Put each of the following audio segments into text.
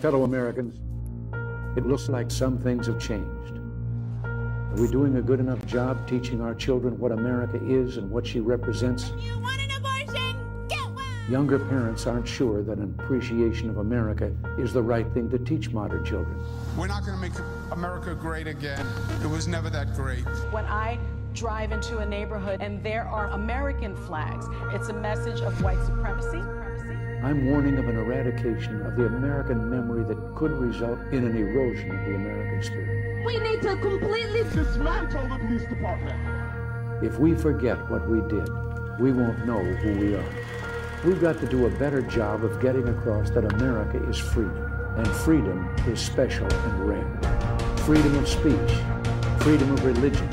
fellow Americans, it looks like some things have changed. Are we doing a good enough job teaching our children what America is and what she represents? You want an abortion? Get one! Younger parents aren't sure that an appreciation of America is the right thing to teach modern children. We're not going to make America great again. It was never that great. When I drive into a neighborhood and there are American flags, it's a message of white supremacy. I'm warning of an eradication of the American memory that could result in an erosion of the American spirit. We need to completely dismantle the police department. If we forget what we did, we won't know who we are. We've got to do a better job of getting across that America is free, and freedom is special and rare. Freedom of speech, freedom of religion,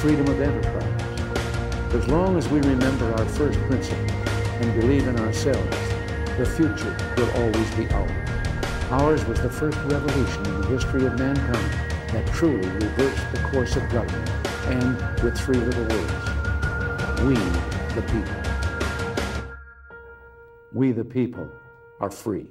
freedom of enterprise. As long as we remember our first principle and believe in ourselves, the future will always be ours. Ours was the first revolution in the history of mankind that truly reversed the course of government, and with three little words, we the people. We the people are free.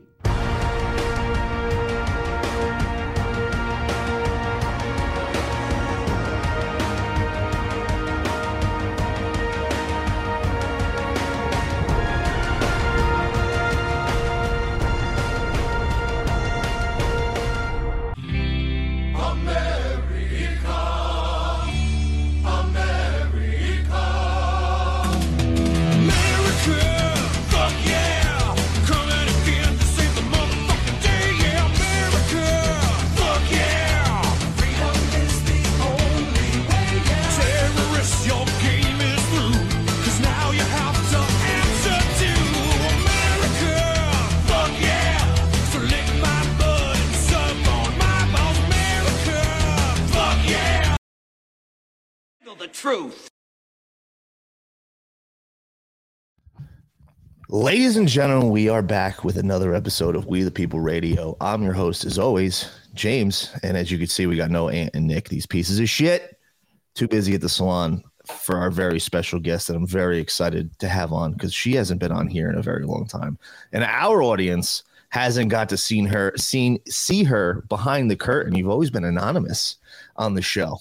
Ladies and gentlemen, we are back with another episode of We the People Radio. I'm your host, as always, James. And as you can see, we got no Ant and Nick, these pieces of shit. Too busy at the salon for our very special guest that I'm very excited to have on because she hasn't been on here in a very long time. And our audience hasn't got to seen her seen see her behind the curtain. You've always been anonymous on the show.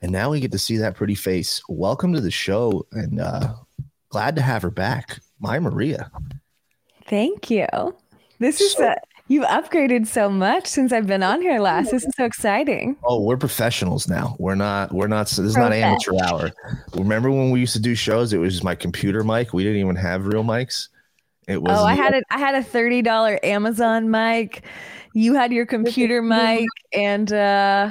And now we get to see that pretty face. Welcome to the show and uh glad to have her back. My Maria. Thank you. This is a you've upgraded so much since I've been on here last. This is so exciting. Oh, we're professionals now. We're not, we're not, this is not amateur hour. Remember when we used to do shows? It was just my computer mic. We didn't even have real mics. It was Oh, I had a I had a $30 Amazon mic. You had your computer mic and uh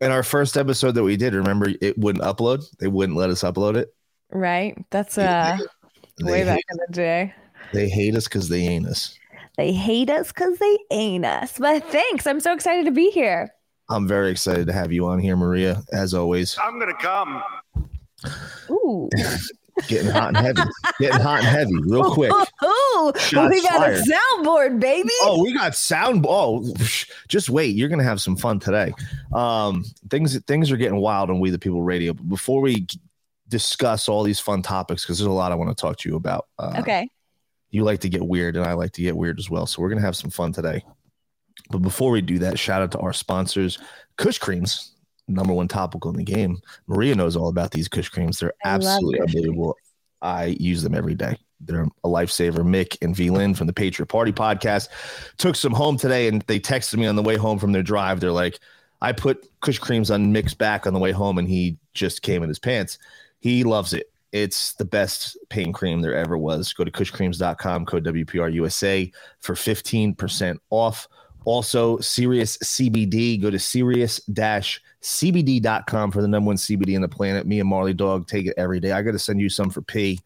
in our first episode that we did, remember it wouldn't upload. They wouldn't let us upload it. Right. That's uh They way back hate- in the day. They hate us because they ain't us. They hate us because they ain't us. But thanks. I'm so excited to be here. I'm very excited to have you on here, Maria. As always, I'm gonna come. Ooh. getting hot and heavy, getting hot and heavy, real quick. Ooh, Shots we got fired. a soundboard, baby. Oh, we got sound. Oh, just wait. You're gonna have some fun today. Um, things things are getting wild on We the People Radio. But before we discuss all these fun topics, because there's a lot I want to talk to you about. Uh, okay. you like to get weird, and I like to get weird as well. So we're gonna have some fun today. But before we do that, shout out to our sponsors, Kush Creams, number one topical in the game. Maria knows all about these Kush Creams. They're I absolutely unbelievable. I use them every day. They're a lifesaver. Mick and V Lynn from the Patriot Party podcast took some home today, and they texted me on the way home from their drive. They're like, I put Kush Creams on Mick's back on the way home, and he just came in his pants. He loves it. It's the best pain cream there ever was. Go to kushcreams.com, code WPRUSA for 15% off. Also, Serious CBD. Go to serious-cbd.com for the number one CBD on the planet. Me and Marley Dog take it every day. I got to send you some for P.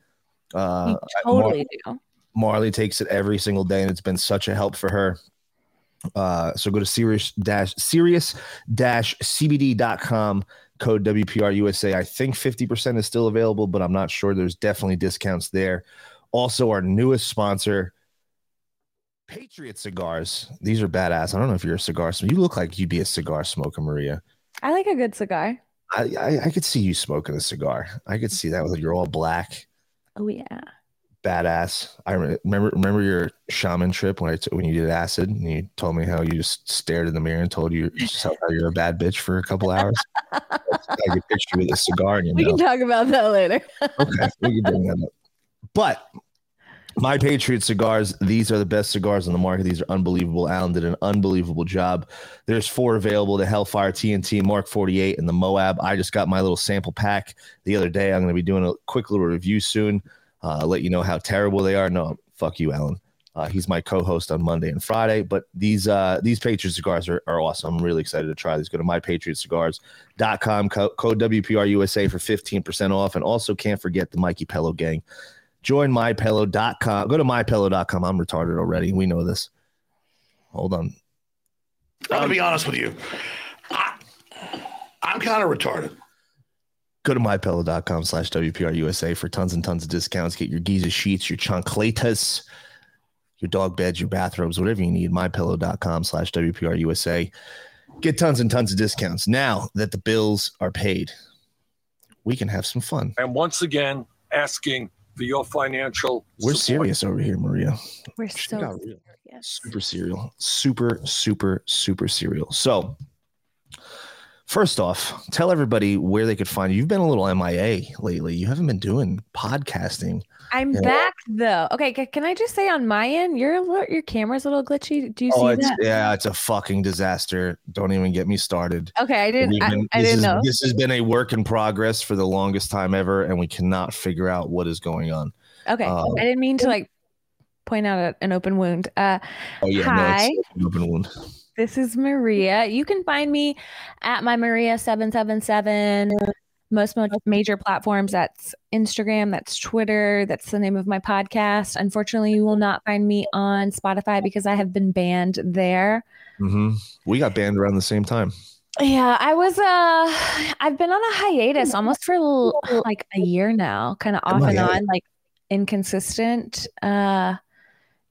Uh, totally do. Marley takes it every single day, and it's been such a help for her. Uh, so go to serious dash serious dash cbd.com code WPRUSA. I think 50% is still available, but I'm not sure. There's definitely discounts there. Also, our newest sponsor, Patriot Cigars. These are badass. I don't know if you're a cigar smoker. You look like you'd be a cigar smoker, Maria. I like a good cigar. I, I, I could see you smoking a cigar. I could see that with you're all black. Oh yeah. Badass. I remember remember your shaman trip when I t- when you did acid and you told me how you just stared in the mirror and told you yourself how you're a bad bitch for a couple hours. I could picture you with a cigar in your We mouth. can talk about that later. Okay, we can bring that up. But my Patriot cigars, these are the best cigars on the market. These are unbelievable. Alan did an unbelievable job. There's four available the Hellfire TNT, Mark 48, and the Moab. I just got my little sample pack the other day. I'm going to be doing a quick little review soon. Uh, let you know how terrible they are. No, fuck you, Alan. Uh, he's my co-host on Monday and Friday. But these uh, these Patriot cigars are, are awesome. I'm really excited to try these. Go to mypatriotcigars.com, co- code WPRUSA for 15% off. And also can't forget the Mikey Pello gang. Join mypillow.com. Go to mypillow.com. I'm retarded already. We know this. Hold on. I'm gonna be honest with you. I, I'm kind of retarded. Go to mypillow.com slash WPRUSA for tons and tons of discounts. Get your Giza sheets, your chancletas, your dog beds, your bathrobes, whatever you need. Mypillow.com slash WPRUSA. Get tons and tons of discounts. Now that the bills are paid, we can have some fun. And once again, asking for your financial We're support. serious over here, Maria. We're got so real. serious. super serial super super super serial so first off tell everybody where they could find you you've been a little mia lately you haven't been doing podcasting I'm Yeah. back though. Okay, can I just say on my end, your your camera's a little glitchy. Do you oh see it's that? yeah it's a fucking disaster don't even get me started Okay, I didn't. We've I, I didn't is- know. this has been a work in progress for the longest time ever and we cannot figure out what is going on Okay, um, I didn't mean to like point out an open wound. Uh, oh yeah no, Hi. it's an open wound This is Maria. You can find me at my Maria seven seven seven. Most major platforms. That's Instagram. That's Twitter. That's the name of my podcast. Unfortunately, you will not find me on Spotify because I have been banned there. hmm we got banned around the same time Yeah, I was. Uh, I've been on a hiatus almost for like a year now, kind of off and on, like inconsistent. Uh,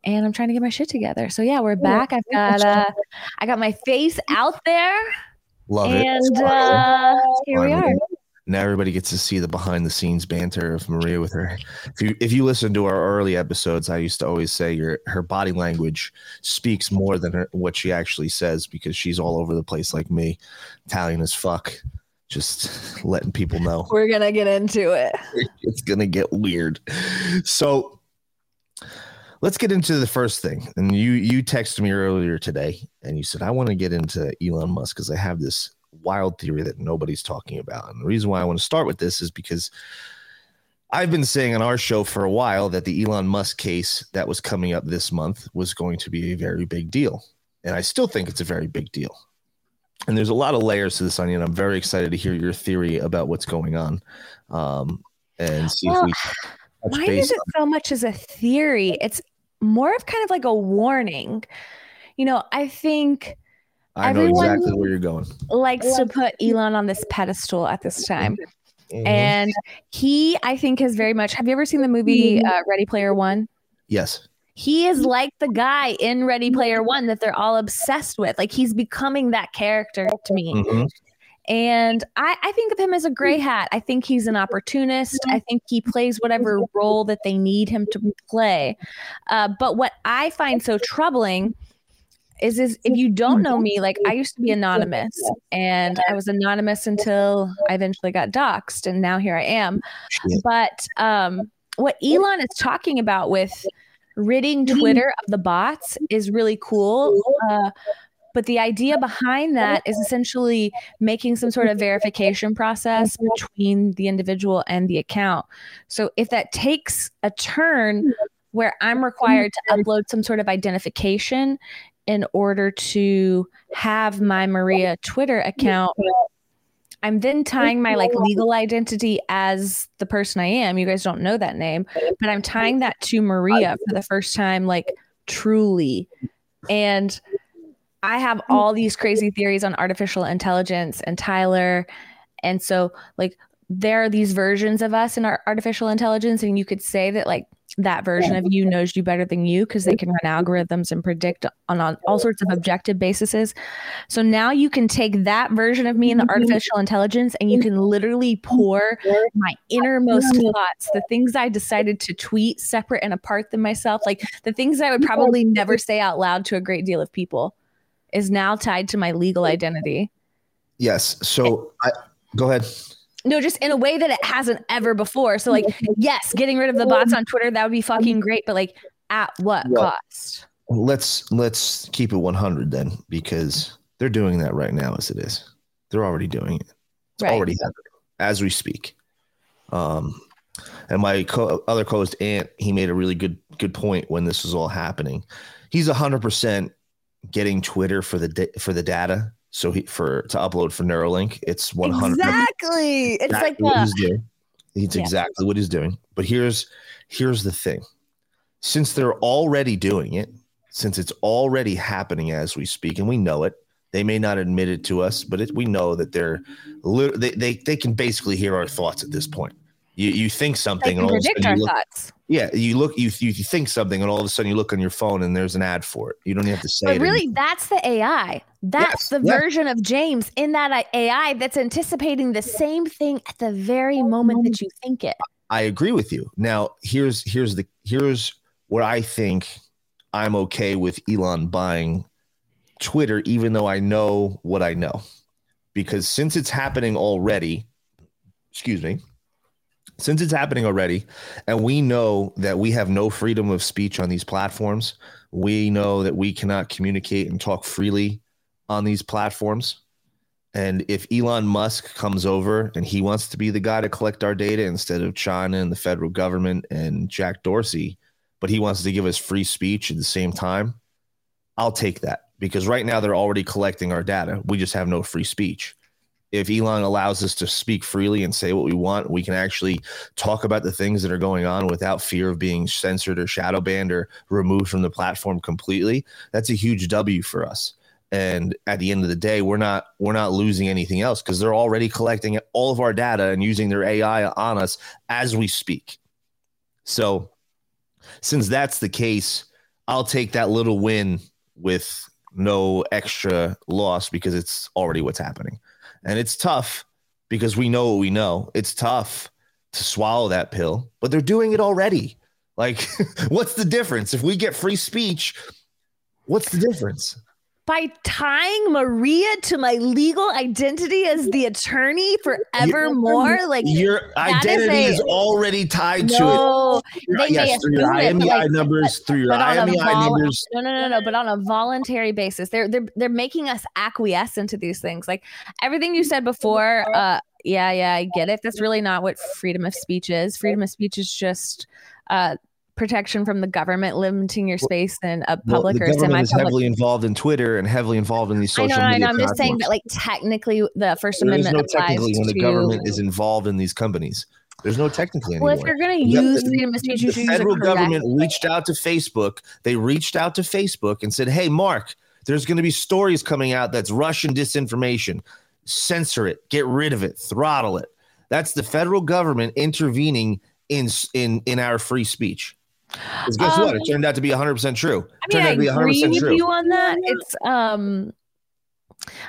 and I'm trying to get my shit together. So yeah, we're back. I've got. Uh, I got my face out there. love it and uh, here we are. Now everybody gets to see the behind the scenes banter of Maria with her. If you if you listen to our early episodes, I used to always say your her body language speaks more than her, what she actually says because she's all over the place like me, Italian as fuck, just letting people know We're gonna get into it. it's gonna get weird. So let's get into the first thing. And you you texted me earlier today and you said I want to get into Elon Musk because I have this wild theory that nobody's talking about. And the reason why I want to start with this is because I've been saying on our show for a while that the Elon Musk case that was coming up this month was going to be a very big deal. And I still think it's a very big deal. And there's a lot of layers to this onion. I'm very excited to hear your theory about what's going on. Um, and see Well, if we Mine base isn't so much as a theory. It's more of kind of like a warning. You know, I think I know everyone- exactly where you're going. likes to put Elon on this pedestal at this time. Mhm. And he, I think, has very much. Have you ever seen the movie uh, Ready Player One? yes. He is like the guy in Ready Player One that they're all obsessed with. Like he's becoming that character to me. Mhm. And I, I think of him as a gray hat. I think he's an opportunist. I think he plays whatever role that they need him to play. Uh, but what I find so troubling is, is if you don't know me, like I used to be anonymous and I was anonymous until I eventually got doxxed and now here I am. But um, what Elon is talking about with ridding Twitter of the bots is really cool. Uh, but the idea behind that is essentially making some sort of verification process between the individual and the account. So if that takes a turn where I'm required to upload some sort of identification in order to have my Maria Twitter account, I'm then tying my like legal identity as the person I am. You guys don't know that name, but I'm tying that to Maria for the first time, like truly. And I have mm. all these crazy theories on artificial intelligence and Tyler. And so, like, there are these versions of us in our artificial intelligence, and you could say that, like, that version of you knows you better than you because they can run algorithms and predict on, on all sorts of objective bases. So now you can take that version of me in the mm-hmm. artificial intelligence and you can literally pour my innermost mm-hmm. thoughts, the things I decided to tweet separate and apart than myself, like the things I would probably never say out loud to a great deal of people, is now tied to my legal identity. Yes. So I go ahead. No, just in a way that it hasn't ever before. So, like, yes, getting rid of the bots on Twitter, that would be fucking great. But, like, at what Well, cost? Let's let's keep it 100 then, because they're doing that right now as it is. They're already doing it. It's Right. already happening as we speak. Um, and my co- other co-host Ant, he made a really good good point when this was all happening. He's 100 percent getting Twitter for the for the data. So he for to upload for Neuralink, it's 100 Exactly. It's like what the, he's doing. It's Yeah. exactly what he's doing. But here's here's the thing. Since they're already doing it, since it's already happening as we speak, and we know it, they may not admit it to us, but it, we know that they're they, they they can basically hear our thoughts at this point. You you think something, and all of a predict sudden our you look, thoughts. yeah, you look you, you think something, and all of a sudden you look on your phone and there's an ad for it. You don't even have to say But it. really, that's the AI. Yes, That's the yeah. version of James in that AI that's anticipating the same thing at the very moment that you think it. I agree with you. Now, here's here's the here's where I think I'm okay with Elon buying Twitter, even though I know what I know, because since it's happening already, excuse me, since it's happening already, and we know that we have no freedom of speech on these platforms, we know that we cannot communicate and talk freely on these platforms. And if Elon Musk comes over and he wants to be the guy to collect our data instead of China and the federal government and Jack Dorsey, but he wants to give us free speech at the same time, I'll take that because right now they're already collecting our data. We just have no free speech. If Elon allows us to speak freely and say what we want, we can actually talk about the things that are going on without fear of being censored or shadow banned or removed from the platform completely. That's a huge W for us. And at the end of the day we're not we're not losing anything else because they're already collecting all of our data and using their ai on us as we speak. So since that's the case i'll take that little win with no extra loss because it's already what's happening and it's tough because we know what we know. It's tough to swallow that pill but they're doing it already. Like what's the difference? If we get free speech what's the difference By tying Maria to my legal identity as the attorney forevermore, like your that is identity a- is, already tied to no, it. they may yes, through your it, IMEI like, numbers, through your but on a IMEI vol- numbers. No, no, no, no. But on a voluntary basis, they're they're they're making us acquiesce into these things. Like everything you said before. Uh, yeah, yeah, I get it. That's really not what freedom of speech is. Freedom of speech is just uh protection from the government limiting your space in a Well, public the or government is semi-public. heavily involved in Twitter and heavily involved in these I know, social I know. I'm just saying that, like, technically, the First there Amendment no applies technically when the government is involved in these companies. There's no technically anymore. well, if you're going to use the- freedom of speech, the federal government reached out to Facebook. They reached out to Facebook and said, "Hey, Mark, there's going to be stories coming out that's Russian disinformation. Censor it, get rid of it, throttle it." That's the federal government intervening in in in our free speech. 'Cause guess what? It Um, turned out to be 100 percent true. I turned mean, out I to be 100 agree percent with true. you on that. It's um,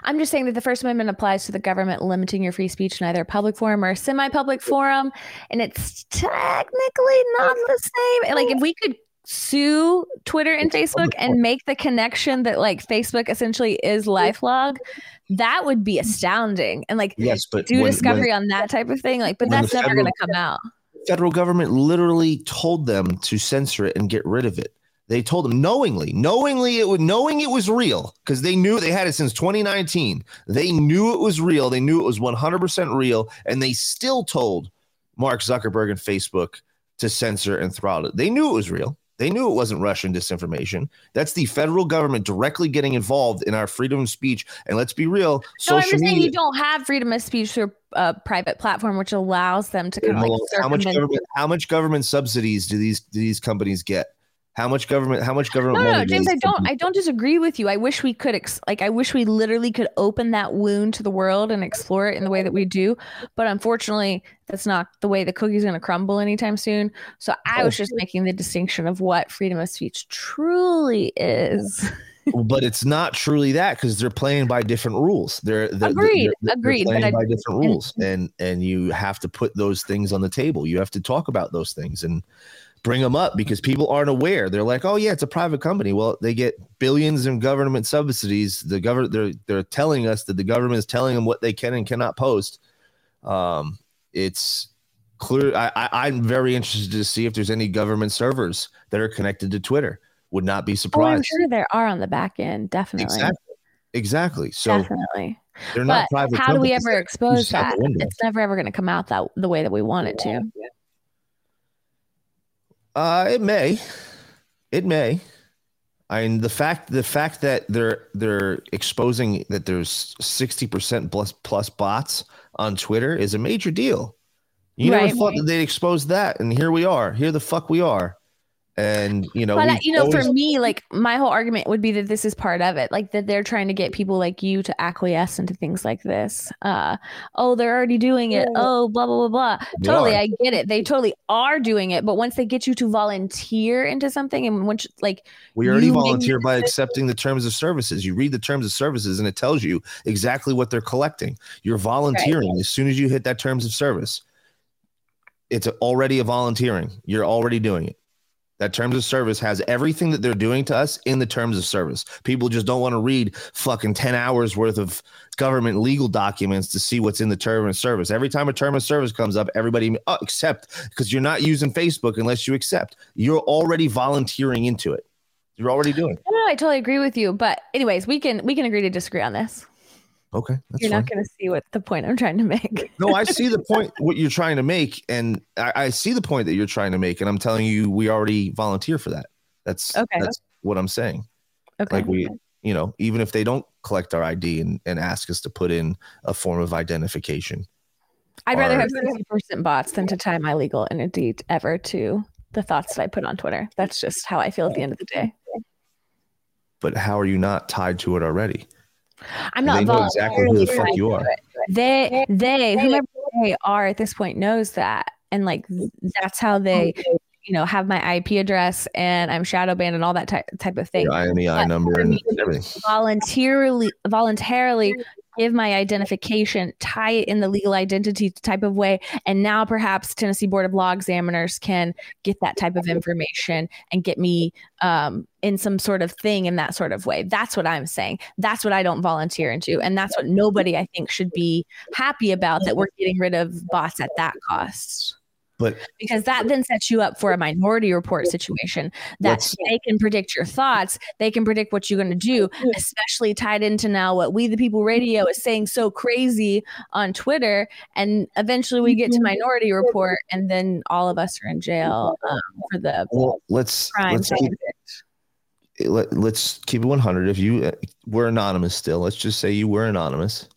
I'm just saying that the First Amendment applies to the government limiting your free speech in either a public forum or a semi-public forum, and it's technically not the same. Like if we could sue Twitter and Facebook and make the connection that like Facebook essentially is LifeLog, that would be astounding. And like Yes, but do when- when- discovery on that type of thing. Like, but that's never federal- going to come out. Federal government literally told them to censor it and get rid of it. They told them knowingly, knowingly it would, knowing it was real because they knew they had it since 2019. They knew it was real. They knew it was 100% real, and they still told Mark Zuckerberg and Facebook to censor and throttle it. They knew it was real. They knew it wasn't Russian disinformation. That's the federal government directly getting involved in our freedom of speech. And let's be real, No, I'm just saying media. you don't have freedom of speech through a private platform, which allows them to kind of like how much government how much government subsidies do these do these companies get How much government? How much government No, no, James, I don't. I don't disagree with you. I wish we could, ex- like, I wish we literally could open that wound to the world and explore it in the way that we do. But unfortunately, that's not the way the cookie's going to crumble anytime soon. So I oh. was just making the distinction of what freedom of speech truly is. but it's not truly that because they're playing by different rules. They're, they're Agreed, they're- they're agreed, but playing I- by different and- rules, and and you have to put those things on the table. You have to talk about those things and bring them up because people aren't aware. They're like, oh yeah, it's a private company. Well, they get billions in government subsidies. The government they're they're telling us that the government is telling them what they can and cannot post. Um, it's clear. I, I I'm very interested to see if there's any government servers that are connected to Twitter. Would not be surprised. Oh, I'm sure there are on the back end, definitely. Exactly. Exactly. So definitely. they're not But private. how do we ever expose that? It's never ever going to come out that the way that we want it to. Uh, it may. It may. I mean, the fact the fact that they're they're exposing that there's sixty percent plus plus bots on Twitter is a major deal. You Right. never thought that they'd expose that, and here we are. Here the fuck we are. And you know, But uh, you know, always- for me, like my whole argument would be that this is part of it, like that they're trying to get people like you to acquiesce into things like this. Uh, oh, they're already doing it. Oh, blah blah blah blah. They Totally, are. I get it. They totally are doing it. But once they get you to volunteer into something, and once like We already volunteer by accepting the terms of services. You read the terms of services and it tells you exactly what they're collecting. You're volunteering as soon as you hit that terms of service. It's already a volunteering. You're already doing it. That terms of service has everything that they're doing to us in the terms of service. People just don't want to read fucking 10 hours worth of government legal documents to see what's in the term of service. Every time a term of service comes up, everybody oh, accept because you're not using Facebook unless you accept. You're already volunteering into it. You're already doing no, I totally agree with you. But anyways, we can we can agree to disagree on this. Okay, that's You're fine. not going to see what the point I'm trying to make. no, I see the point what you're trying to make, and I, I see the point that you're trying to make, and I'm telling you, we already volunteer for that. That's Okay. That's what I'm saying. Okay. Like we, you know, even if they don't collect our ID and, and ask us to put in a form of identification, I'd rather have 60% bots than to tie my legal entity ever to the thoughts that I put on Twitter. That's just how I feel at the end of the day. but how are you not tied to it already? I'm They not know exactly who the fuck you are. They, they, whomever they are at this point knows that. And like, that's how they, you know, have my IP address and I'm shadow banned and all that type, type of thing. Your IMEI number and everything. voluntarily voluntarily give my identification tie it in the legal identity type of way and now perhaps tennessee board of law examiners can get that type of information and get me um, in some sort of thing in that sort of way. That's what i'm saying. That's what i don't volunteer into and that's what nobody i think should be happy about that we're getting rid of bots at that cost. But because that then sets you up for a minority report situation that they can predict your thoughts they can predict what you're going to do especially tied into now what we the people radio is saying so crazy on twitter and eventually we get to minority report and then all of us are in jail um, for the well, let's crime let's keep, let, let's keep it 100 if you were anonymous still. Let's just say you were anonymous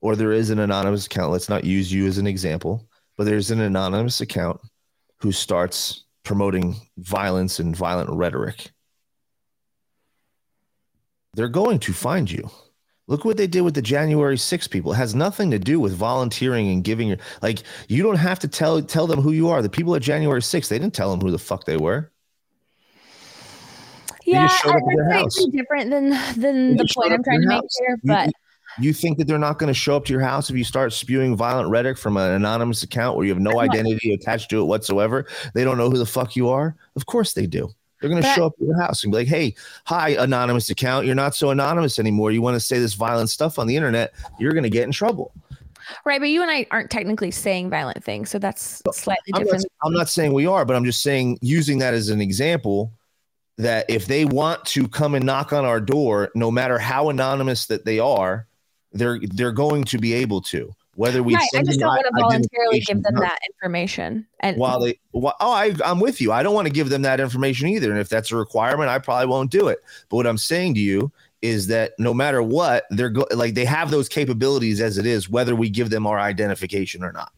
or there is an anonymous account. Let's not use you as an example but there's an anonymous account who starts promoting violence and violent rhetoric. They're going to find you. Look what they did with the january 6 people. It has nothing to do with volunteering and giving your like you don't have to tell tell them who you are. The people at january 6 they didn't tell them who the fuck they were yeah just showed up at that's slightly house. different than than They the point i'm trying to your make house. here You- but You think that they're not going to show up to your house if you start spewing violent rhetoric from an anonymous account where you have no identity attached to it whatsoever? They don't know who the fuck you are. Of course they do. They're going to show up at your house and be like, "Hey, hi, anonymous account. You're not so anonymous anymore. You want to say this violent stuff on the internet? You're going to get in trouble." right but you and i aren't technically saying violent things so that's slightly I'm not, different I'm not saying we are, but I'm just saying using that as an example that if they want to come and knock on our door, no matter how anonymous that they are, they're they're going to be able to. Whether we right i just don't want to voluntarily give them that information and while they while, oh I, i'm with you i don't want to give them that information either and if that's a requirement i probably won't do it but what i'm saying to you is that no matter what they're go- like they have those capabilities as it is whether we give them our identification or not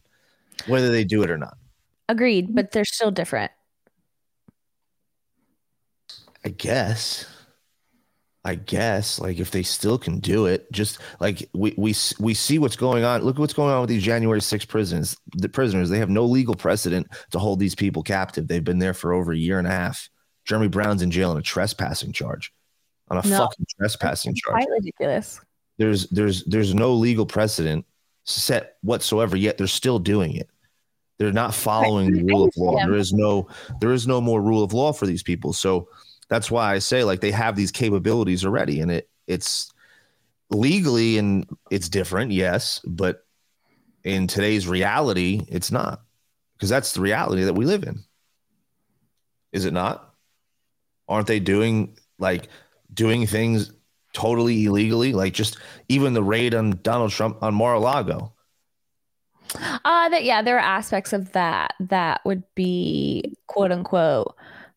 whether they do it or not Agreed, but they're still different. I guess. I guess like if they still can do it, just like we we we see what's going on. Look at what's going on with these January 6 prisoners. The prisoners they have no legal precedent to hold these people captive. They've been there for over a year and a half. Jeremy Brown's in jail on a trespassing charge, on a No. fucking trespassing charge. Quite ridiculous. There's there's there's no legal precedent set whatsoever. Yet they're still doing it. They're not following the rule of law. There is no there is no more rule of law for these people. So that's why I say like they have these capabilities already, and it it's legally and it's different, yes, but in today's reality, it's not because that's the reality that we live in. Is it not? Aren't they doing like doing things totally illegally? Like just even the raid on Donald Trump on Mar-a-Lago. Uh that yeah, there are aspects of that that would be quote unquote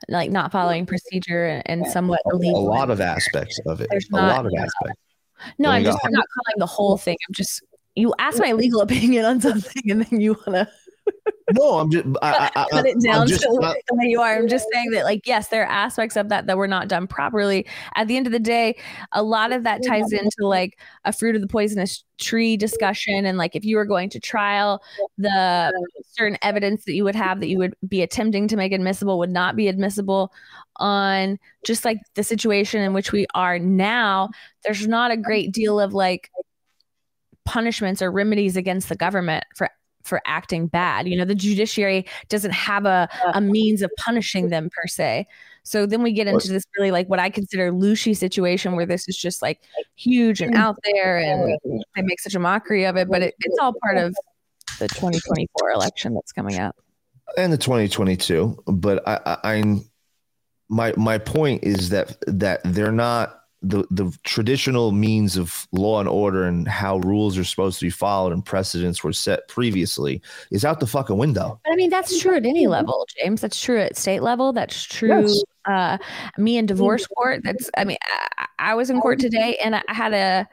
like not following procedure and, somewhat A lot of aspects of it. There's a not- lot of aspects. no, I'm just got- I'm not calling the whole thing. I'm just you ask my legal opinion on something and then you wanna No, I'm just I, I, I, cut it down just to not- the way you are. I'm just saying that, like, yes, there are aspects of that that were not done properly. At the end of the day, a lot of that ties into like a fruit of the poisonous tree discussion. And like, if you were going to trial, the certain evidence that you would have that you would be attempting to make admissible would not be admissible on just like the situation in which we are now. There's not a great deal of like punishments or remedies against the government for for acting bad. You know, the judiciary doesn't have a, a means of punishing them per se. So then we get into this really like what I consider Lucy situation where this is just like huge and out there and they make such a mockery of it, but it, it's all part of the 2024 election that's coming up. and the 2022 but I, I i'm my my point is that that they're not the the traditional means of law and order and how rules are supposed to be followed and precedents were set previously is out the fucking window But I mean, that's true at any level, James. That's true at state level. That's true. Yes. Uh, me in divorce court. That's. I mean, I, I was in court today, and I had a.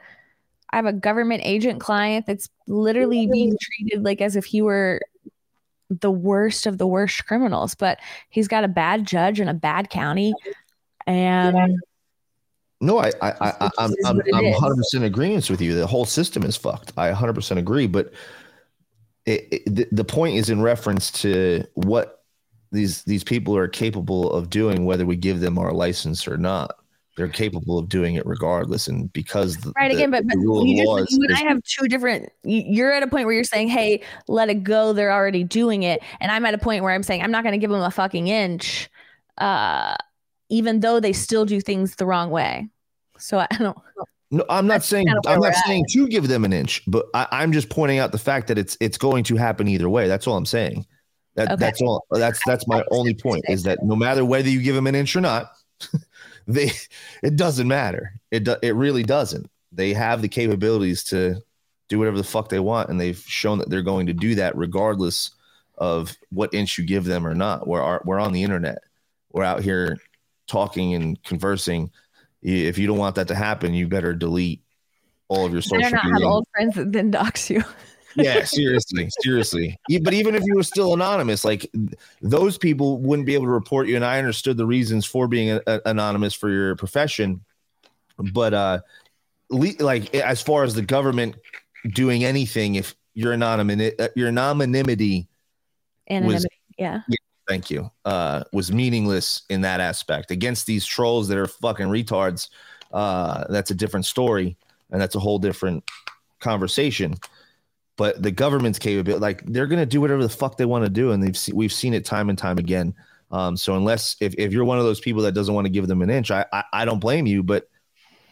I have a government agent client that's literally being treated like as if he were the worst of the worst criminals. But he's got a bad judge in a bad county, and no i i, I i'm i'm, I'm 100% agreement with you. The whole system is fucked. I 100% agree but it, it, the, the point is in reference to what these these people are capable of doing whether we give them our license or not. They're capable of doing it regardless and because the, right the- again but, the but rule you, just, you and i have two different you- you're at a point where you're saying hey let it go they're already doing it and i'm at a point where i'm saying i'm not going to give them a fucking inch uh even though they still do things the wrong way so i don't No, I'm not saying kind of I'm not at. saying to give them an inch, but I, I'm just pointing out the fact that it's it's going to happen either way. That's all I'm saying. That Okay. that's all. That's that's my only point is that no matter whether you give them an inch or not, they it doesn't matter. It do, it really doesn't. They have the capabilities to do whatever the fuck they want, and they've shown that they're going to do that regardless of what inch you give them or not. We're we're on the internet. We're out here talking and conversing. If you don't want that to happen, you better delete all of your social better not have old friends that then dox you yeah, seriously, seriously. But even if you were still anonymous, like those people wouldn't be able to report you. And I understood the reasons for being a, a- anonymous for your profession, but uh, le- like as far as the government doing anything, if your anonymity, uh, your anonymity, anonymity yeah thank you, uh, was meaningless in that aspect against these trolls that are fucking retards. Uh, that's a different story, and that's a whole different conversation. But the government's capability, like they're gonna do whatever the fuck they want to do, and they've se- we've seen it time and time again. Um, so unless if, if you're one of those people that doesn't want to give them an inch, I, I I don't blame you, but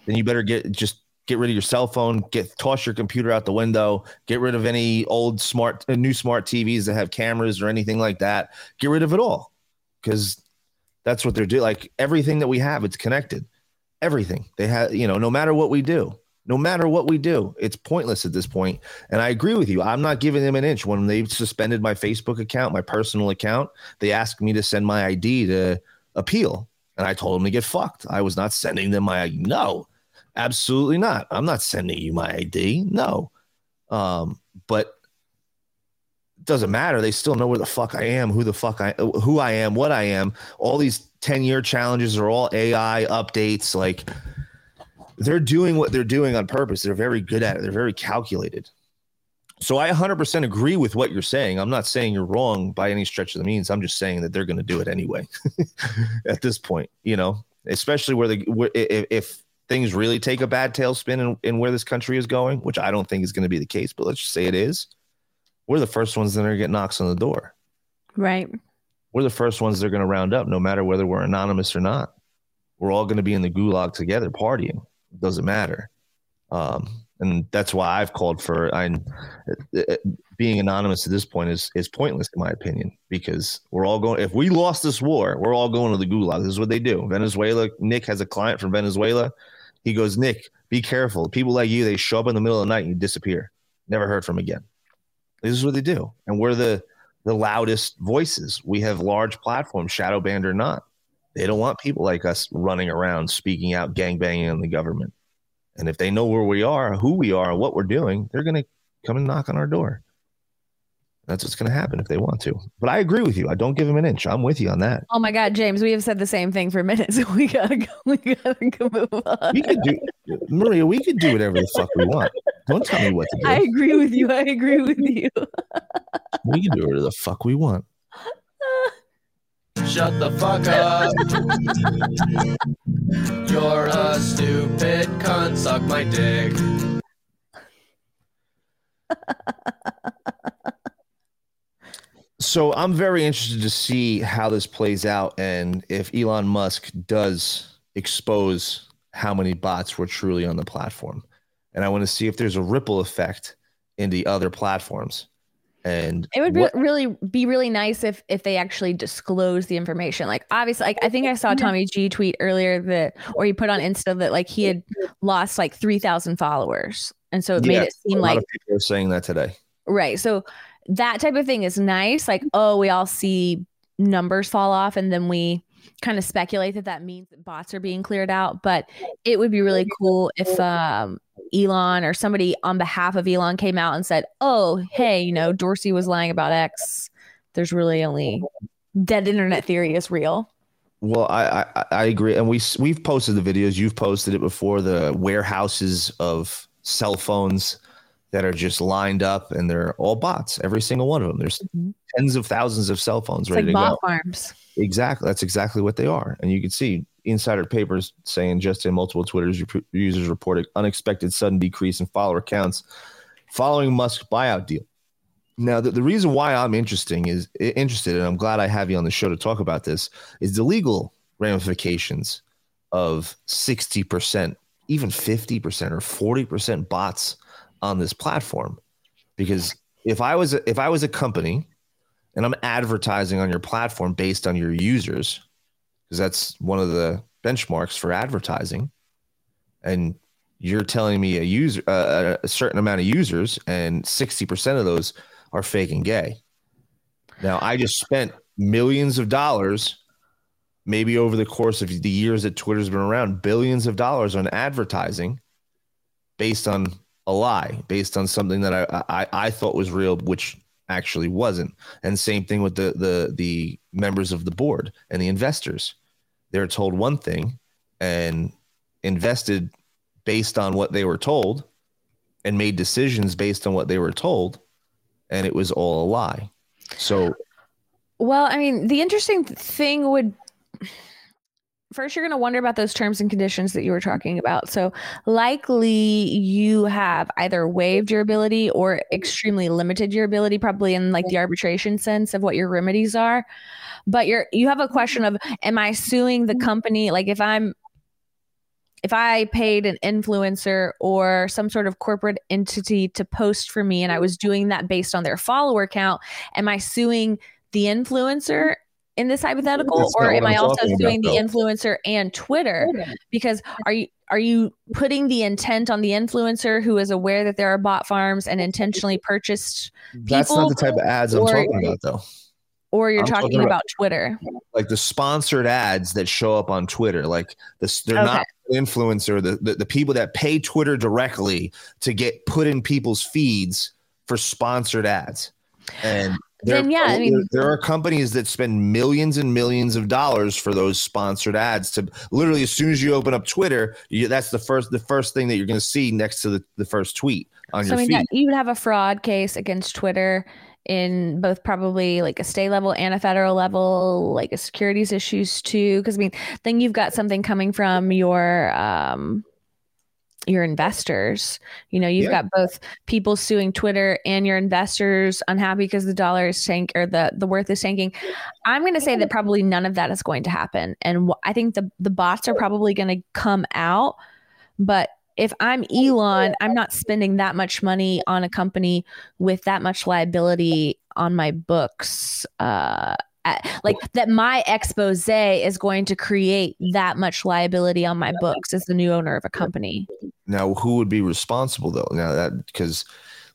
then you better get just get rid of your cell phone, get toss your computer out the window, get rid of any old smart uh, new smart TVs that have cameras or anything like that. Get rid of it all because that's what they're doing. Like everything that we have, it's connected. Everything they have, you know, no matter what we do, no matter what we do, it's pointless at this point. And I agree with you. I'm not giving them an inch. When they suspended my Facebook account, my personal account, they asked me to send my ID to appeal. And I told them to get fucked. I was not sending them my no, absolutely not. I'm not sending you my ID. No. Um, but it doesn't matter. They still know where the fuck I am, who the fuck I, who I am, what I am. All these 10 year challenges are all AI updates. Like they're doing what they're doing on purpose. They're very good at it. They're very calculated. So I 100% agree with what you're saying. I'm not saying you're wrong by any stretch of the means. I'm just saying that they're going to do it anyway at this point, you know, especially where the, if things really take a bad tailspin in, in where this country is going, which I don't think is going to be the case, but let's just say it is we're the first ones that are going to get knocks on the door. Right. We're the first ones they're going to round up, no matter whether we're anonymous or not. We're all going to be in the gulag together, partying. It doesn't matter. Um, and that's why I've called for I, being anonymous at this point is is pointless in my opinion because we're all going. If we lost this war, we're all going to the gulag. This is what they do. Venezuela. Nick has a client from Venezuela. He goes, Nick, be careful. People like you, they show up in the middle of the night and you disappear. Never heard from again. This is what they do. And we're the the loudest voices. We have large platforms, shadow banned or not. They don't want people like us running around speaking out, gang banging on the government. And if they know where we are, who we are, what we're doing, they're going to come and knock on our door. That's what's going to happen if they want to. But I agree with you. I don't give them an inch. I'm with you on that. Oh my God, James, we have said the same thing for minutes. We gotta go. We gotta go move on. We could do, Maria. We could do whatever the fuck we want. Don't tell me what to do. I agree with you. I agree with you. we can do whatever the fuck we want. Shut the fuck up. You're a stupid cunt. Suck my dick. So I'm very interested to see how this plays out and if Elon Musk does expose how many bots were truly on the platform. And I want to see if there's a ripple effect in the other platforms. And It would be, what- really be really nice if if they actually disclose the information. Like obviously, like I think I saw Tommy G tweet earlier that, or he put on Insta that like he had lost like three thousand followers, and so it Yeah, made it seem a lot like of people are saying that today. right. So that type of thing is nice. Like oh, we all see numbers fall off, and then we kind of speculate that that means that bots are being cleared out. But it would be really cool if um Elon or somebody on behalf of Elon came out and said, "Oh, hey, you know, Dorsey was lying about X. There's really only dead internet theory is real." Well, I, I I agree, and we we've posted the videos. You've posted it before. The warehouses of cell phones that are just lined up, and they're all bots. Every single one of them. There's mm-hmm. tens of thousands of cell phones It's ready like bot go. farms. Exactly, that's exactly what they are. And you can see insider papers saying just in multiple Twitter's users reported unexpected sudden decrease in follower counts following Musk buyout deal. Now, the, the reason why I'm interesting is interested, and I'm glad I have you on the show to talk about this, is the legal ramifications of 60%, even 50% or 40% bots on this platform. Because if I was a, if I was a company and I'm advertising on your platform based on your users, because that's one of the benchmarks for advertising, and you're telling me a user uh, a certain amount of users and 60% of those are fake and gay. Now, I just spent millions of dollars, maybe over the course of the years that Twitter's been around, billions of dollars on advertising based on a lie, based on something that I, I, I thought was real, which actually wasn't. And same thing with the, the, the members of the board and the investors. They're told one thing and invested based on what they were told and made decisions based on what they were told. And it was all a lie. So Well, I mean, the interesting thing would first you're going to wonder about those terms and conditions that you were talking about. So, likely you have either waived your ability or extremely limited your ability probably in like the arbitration sense of what your remedies are. But you're you have a question of am I suing the mm-hmm. company like if I'm if I paid an influencer or some sort of corporate entity to post for me and I mm-hmm. was doing that based on their follower count, am I suing the influencer in this hypothetical or am I also talking about, suing the though. influencer and Twitter? Because are you are you putting the intent on the influencer who is aware that there are bot farms and intentionally purchased that's not the type of ads I'm or- talking about, though. or you're talking, talking about- about Twitter? Like the sponsored ads that show up on Twitter, like this, they're Okay. not influencer. The, the the people that pay Twitter directly to get put in people's feeds for sponsored ads. And there, Then, yeah, I mean- there, there are companies that spend millions and millions of dollars for those sponsored ads. To literally, as soon as you open up Twitter, you, that's the first the first thing that you're going to see next to the, the first tweet on So your I mean, feed. you would have a fraud case against Twitter in both probably like a state level and a federal level, like a securities issues too. Because I mean, then you've got something coming from your um your investors. You know, you've Yeah. got both people suing Twitter and your investors unhappy because the dollar is tank or the the worth is tanking. I'm going to say that probably none of that is going to happen, and wh- I think the the bots are probably going to come out, but if I'm Elon, I'm not spending that much money on a company with that much liability on my books. Uh, like that, my expose is going to create that much liability on my books as the new owner of a company. Now, who would be responsible though? Now that because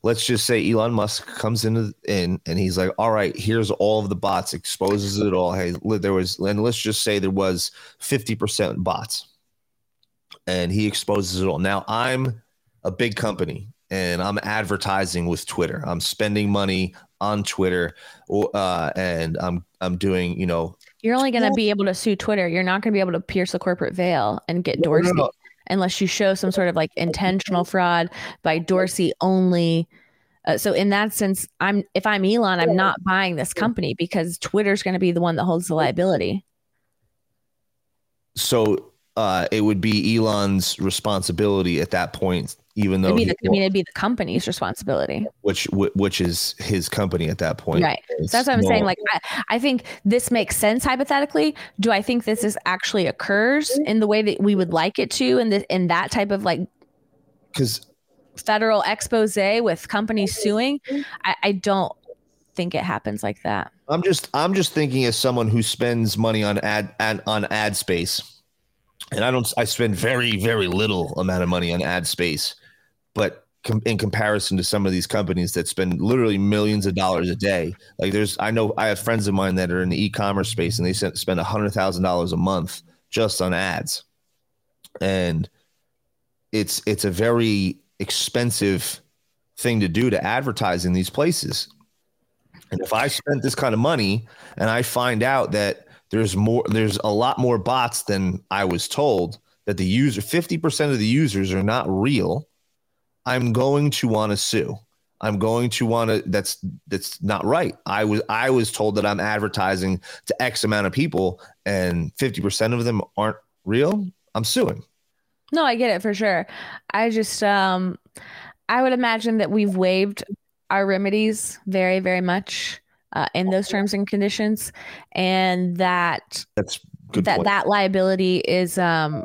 let's just say Elon Musk comes into in and he's like, "All right, here's all of the bots," exposes it all. Hey, there was, and let's just say there was fifty percent bots, and he exposes it all. Now, I'm a big company and I'm advertising with Twitter. I'm spending money on Twitter, uh, and I'm I'm doing you know You're only going to be able to sue Twitter. You're not going to be able to pierce the corporate veil and get No, no, Dorsey no. unless you show some sort of like intentional fraud by Dorsey only. Uh, so in that sense, I'm if I'm Elon, I'm not buying this company because Twitter's going to be the one that holds the liability. so uh, it would be Elon's responsibility at that point, even though It'd be the, I mean, it'd be the company's responsibility, which which is his company at that point. right? So It's that's what I'm saying. Like, I, I think this makes sense hypothetically. Do I think this is actually occurs mm-hmm. in the way that we would like it to, in the in that type of like because federal expose with companies mm-hmm. suing? Mm-hmm. I, I don't think it happens like that. I'm just I'm just thinking as someone who spends money on ad, ad on ad space, and I don't I spend very very little amount of money on ad space, but com- in comparison to some of these companies that spend literally millions of dollars a day, like there's I know I have friends of mine that are in the e-commerce space and they spend a hundred thousand dollars a month just on ads, and it's it's a very expensive thing to do to advertise in these places. And if I spent this kind of money and I find out that there's more, there's a lot more bots than I was told that the user, 50% of the users are not real, I'm going to want to sue. I'm going to want to, that's, that's not right. I was, I was told that I'm advertising to X amount of people and 50% of them aren't real. I'm suing. No, I get it for sure. I just um I would imagine that we've waived our remedies very, very much uh, in those terms and conditions, and that That's good. that point. that liability is um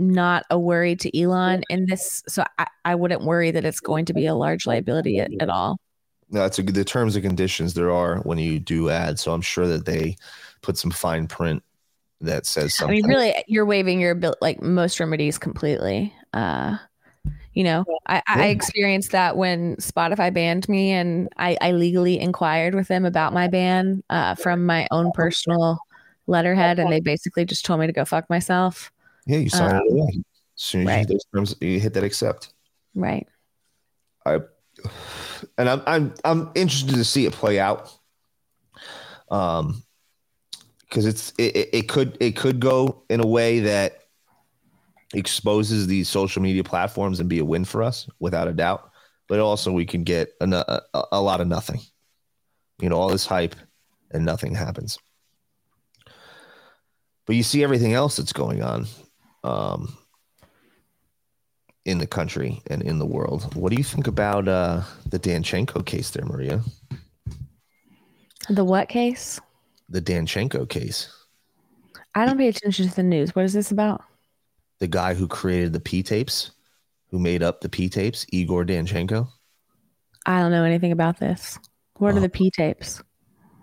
not a worry to Elon in this. So I, I wouldn't worry that it's going to be a large liability at, at all. that's a, the terms and conditions there are when you do ads. So I'm sure that they put some fine print that says something. I mean, really, you're waiving your abil- like most remedies completely. Uh, you know, I, I experienced that when Spotify banned me, and I, I legally inquired with them about my ban uh, from my own personal letterhead, and they basically just told me to go fuck myself. Yeah, you sign Um, it away. As soon as right. you hit those terms, you hit that accept. Right. I and I'm I'm I'm interested to see it play out. Um because it's it, it- could it could go in a way that exposes these social media platforms and be a win for us without a doubt. But also we can get a, a, a lot of nothing. You know, all this hype and nothing happens. But you see everything else that's going on. Um in the country and in the world. What do you think about uh, the Danchenko case there, Maria? The what case? The Danchenko case. I don't pay attention to the news. What is this about? The guy who created the P tapes, who made up the P tapes, Igor Danchenko. I don't know anything about this. What are Oh. the P tapes?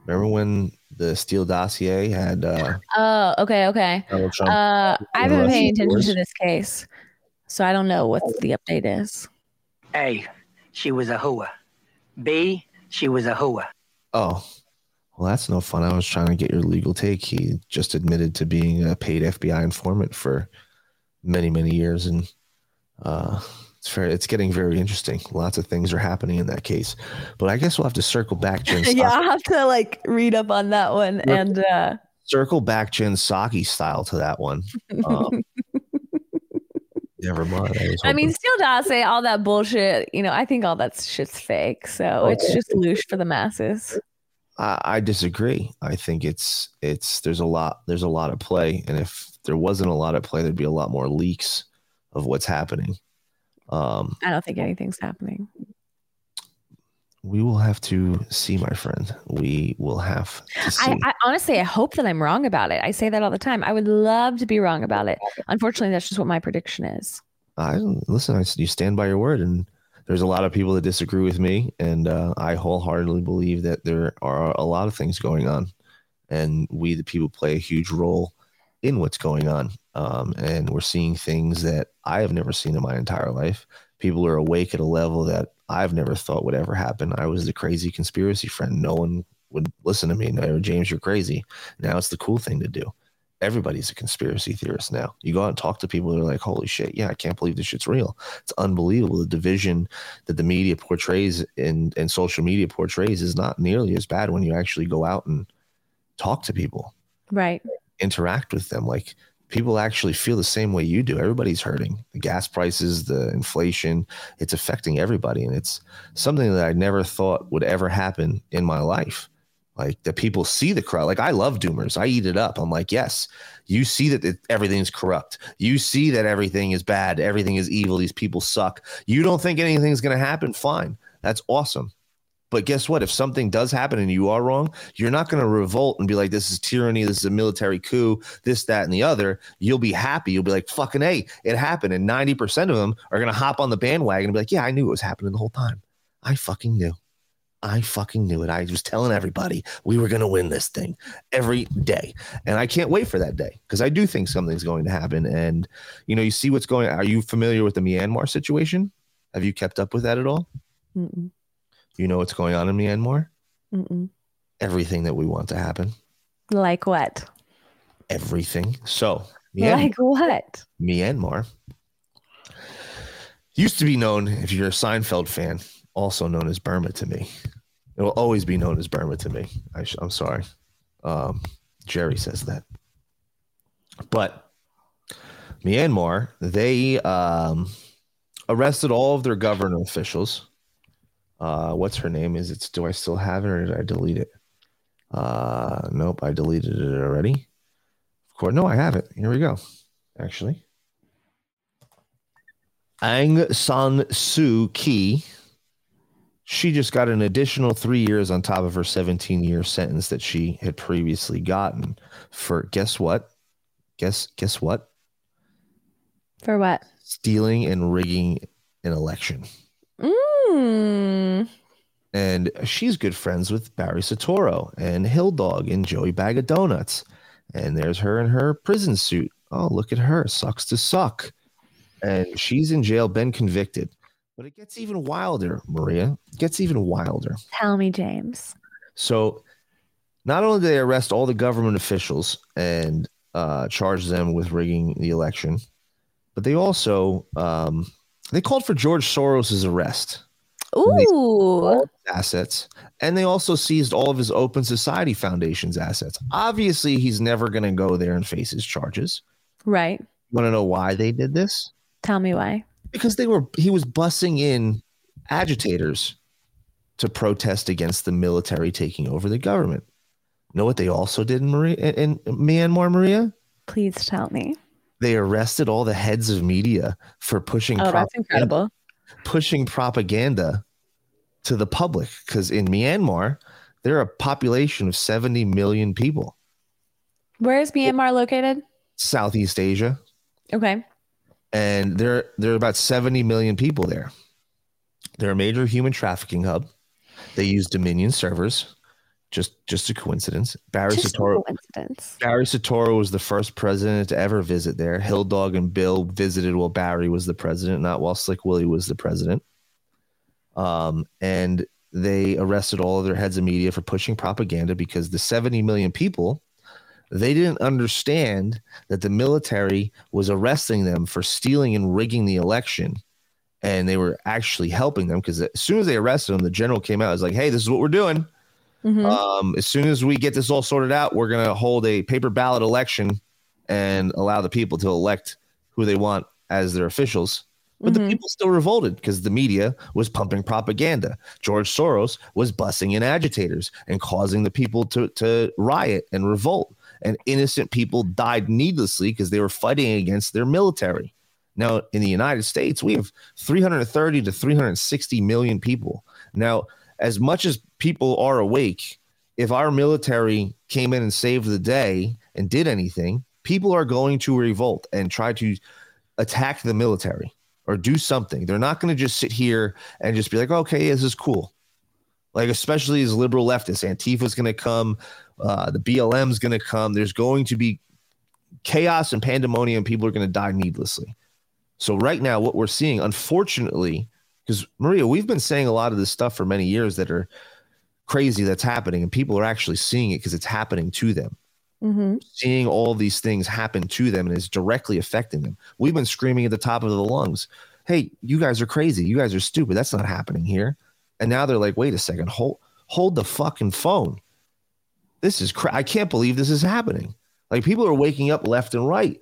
Remember when the Steele dossier had uh, Oh, okay, okay. Uh, I haven't been paying attention to this case, so I don't know what the update is. A, she was a hua. B, she was a hua. oh, well, that's no fun. I was trying to get your legal take. He just admitted to being a paid FBI informant for many, many years, and uh, it's It's very, it's getting very interesting. Lots of things are happening in that case, but I guess we'll have to circle back, Jen. yeah, I'll have to like read up on that one. Yep. And uh circle back Jen Psaki style to that one. Um, never mind. I, I mean, still say all that bullshit. You know, I think all that shit's fake. So it's just loosh for the masses. I, I disagree. I think it's it's there's a lot there's a lot of play, and if there wasn't a lot of play, there'd be a lot more leaks of what's happening. Um, I don't think anything's happening. we will have to see, my friend. We will have to see. I, I honestly, I hope that I'm wrong about it. I say that all the time. I would love to be wrong about it. Unfortunately, that's just what my prediction is. I listen. I, you stand by your word, and there's a lot of people that disagree with me, and uh, I wholeheartedly believe that there are a lot of things going on, and we, the people, play a huge role in what's going on. Um, and we're seeing things that I have never seen in my entire life. People are awake at a level that I've never thought would ever happen. I was the crazy conspiracy friend. No one would listen to me. No, James, you're crazy. Now it's the cool thing to do everybody's a conspiracy theorist now. You go out and talk to people, they're like, holy shit, yeah, I can't believe this shit's real. It's unbelievable. The division that the media portrays and, and social media portrays is not nearly as bad when you actually go out and talk to people, Right. Interact with them. Like people actually feel the same way you do. Everybody's hurting. The gas prices, the inflation, it's affecting everybody. And it's something that I never thought would ever happen in my life. Like that people see the crowd. Like i love doomers. I eat it up. I'm like yes you see that everything's corrupt. You see that everything is bad. Everything is evil. These people suck. You don't think anything's going to happen? Fine. That's awesome but guess what if something does happen and you are wrong you're not going to revolt and be like this is tyranny this is a military coup this that and the other you'll be happy you'll be like fucking hey it happened and 90% of them are going to hop on the bandwagon and be like yeah i knew it was happening the whole time i fucking knew I fucking knew it. I was telling everybody we were going to win this thing every day. And I can't wait for that day because I do think something's going to happen. And, you know, you see what's going Are you familiar with the Myanmar situation? Have you kept up with that at all? Mm-mm. You know what's going on in Myanmar? Mm-mm. Everything that we want to happen. Like what? Everything. So, Like what? Myanmar used to be known, if you're a Seinfeld fan, also known as Burma to me. It will always be known as Burma to me. I sh- I'm sorry. Um, Jerry says that. But Myanmar, they um, arrested all of their government officials. Uh, what's her name? Is it? Do I still have it, or did I delete it? Uh, nope, I deleted it already. Of course, no, I have it. Here we go. Actually, Aung San Suu Kyi. She just got an additional three years on top of her 17 year sentence that she had previously gotten for guess what? Guess guess what? For what? Stealing and rigging an election. Mm. And she's good friends with Barry Soetoro and Hill Dog and Joey Bag of Donuts. And there's her in her prison suit. Oh, look at her. Sucks to suck. And she's in jail, been convicted. But it gets even wilder, Maria. It gets even wilder. Tell me, James. So not only did they arrest all the government officials and uh, charge them with rigging the election, but they also um, they called for George Soros's arrest. Ooh. assets and they also seized all of his open society foundation's assets obviously he's never going to go there and face his charges Right. want to know why they did this Tell me why. because they were he was bussing in agitators to protest against the military taking over the government know what they also did in maria in, in myanmar maria Please tell me. they arrested all the heads of media for pushing Oh, that's incredible. Pushing propaganda to the public because in Myanmar, they're a population of 70 million people, Where is Myanmar located? Southeast Asia, Okay. and there, there are about 70 million people there. They're a major human trafficking hub. They use Dominion servers. Just just a coincidence. Barry Just Soetoro coincidence. Barry Soetoro was the first president to ever visit there. Hill Dog and Bill visited while Barry was the president, not while Slick Willie was the president. Um, and they arrested all of their heads of media for pushing propaganda because the 70 million people they didn't understand that the military was arresting them for stealing and rigging the election and they were actually helping them because as soon as they arrested them, the general came out. and was like, "Hey, this is what we're doing. Mhm. Um, as soon as we get this all sorted out, we're gonna hold a paper ballot election and allow the people to elect who they want as their officials." But the Mhm. people still revolted because the media was pumping propaganda. George Soros was bussing in agitators and causing the people to, to riot and revolt. And innocent people died needlessly because they were fighting against their military. Now, in the United States, we have 330 to 360 million people. Now, as much as people are awake, if our military came in and saved the day and did anything, people are going to revolt and try to attack the military or do something. They're not going to just sit here and just be like, okay, this is cool. Like, especially as liberal leftists, Antifa's going to come, uh, the BLM's going to come. There's going to be chaos and pandemonium. People are going to die needlessly. So, right now, what we're seeing, unfortunately, because Maria, we've been saying a lot of this stuff for many years that are crazy that's happening, and people are actually seeing it because it's happening to them Mhm. seeing all these things happen to them and it's directly affecting them. We've been screaming at the top of the lungs, "Hey, you guys are crazy. You guys are stupid. That's not happening here." And now they're like, "Wait a second. Hold hold the fucking phone. This is cra- I can't believe this is happening." Like people are waking up left and right.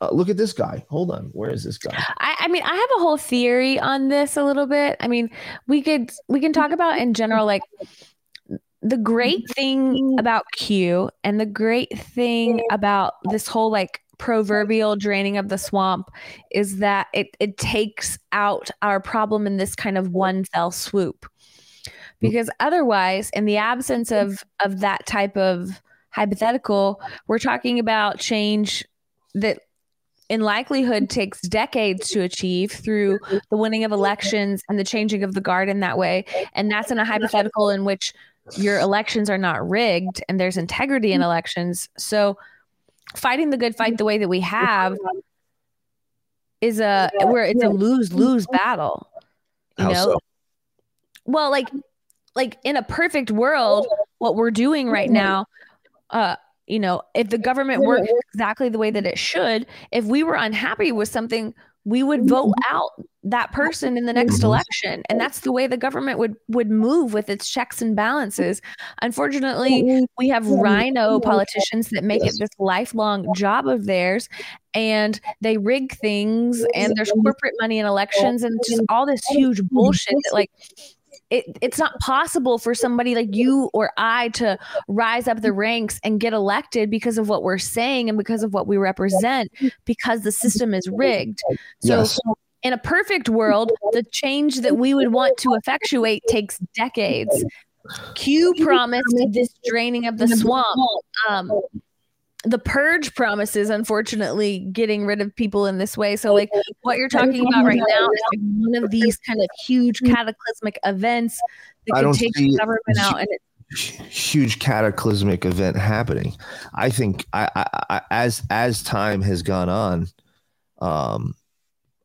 Uh, look at this guy. Hold on. Where is this guy? I, I mean, I have a whole theory on this a little bit. I mean, we could we can talk about in general, like the great thing about Q and the great thing about this whole like proverbial draining of the swamp is that it it takes out our problem in this kind of one fell swoop. Because otherwise, in the absence of of that type of hypothetical, we're talking about change that in likelihood takes decades to achieve through the winning of elections and the changing of the guard in that way. And that's in a hypothetical in which your elections are not rigged and there's integrity in elections. So fighting the good fight the way that we have is a where it's a lose lose battle. You How know? so? Well, like like in a perfect world, what we're doing right now, uh, you know, if the government worked exactly the way that it should, if we were unhappy with something, we would vote out that person in the next election. And that's the way the government would would move with its checks and balances. Unfortunately, we have RINO politicians that make it this lifelong job of theirs and they rig things and there's corporate money in elections and just all this huge bullshit that like it, it's not possible for somebody like you or I to rise up the ranks and get elected because of what we're saying and because of what we represent because the system is rigged. So Yes. in a perfect world, the change that we would want to effectuate takes decades. Q promised this draining of the swamp. Um, the purge promises, unfortunately, getting rid of people in this way. So, like what you're talking about right now is like one of these kind of huge cataclysmic events that I could take the government out. And it, huge cataclysmic event happening. I think I, I, I as as time has gone on, um,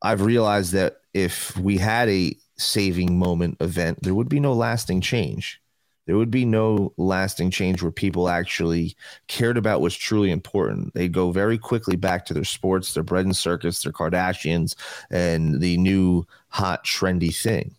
I've realized that if we had a saving moment event, there would be no lasting change. There would be no lasting change where people actually cared about what's truly important. They'd go very quickly back to their sports, their bread and circus, their Kardashians, and the new hot trendy thing.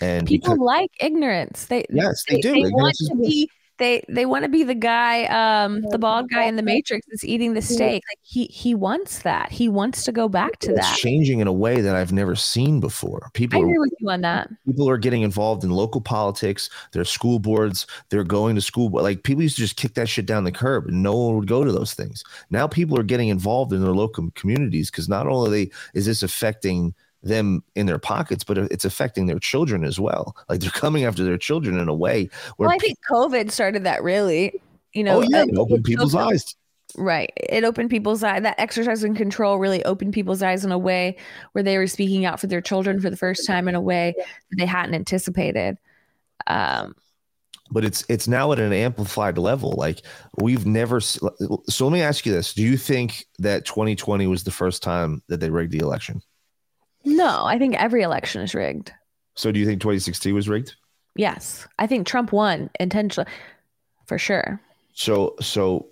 And people because- like ignorance. They Yes, they do. They Ignorance want to be. They they want to be the guy, um, the bald guy in the Matrix that's eating the steak. Like he he wants that. He wants to go back to it's that. changing in a way that I've never seen before. People I agree are, with you on that. people are getting involved in local politics. Their school boards. They're going to school. Like people used to just kick that shit down the curb, and no one would go to those things. Now people are getting involved in their local communities because not only is this affecting them in their pockets, but it's affecting their children as well. Like they're coming after their children in a way where Well, I think COVID started that really. You know, oh yeah, it opened people's opened- eyes. Right. It opened people's eyes. That exercise and control really opened people's eyes in a way where they were speaking out for their children for the first time in a way that they hadn't anticipated. Um, but it's it's now at an amplified level like we've never so let me ask you this do you think that 2020 was the first time that they rigged the election no, I think every election is rigged. so do you think 2016 was rigged Yes. I think Trump won intentionally for sure. so so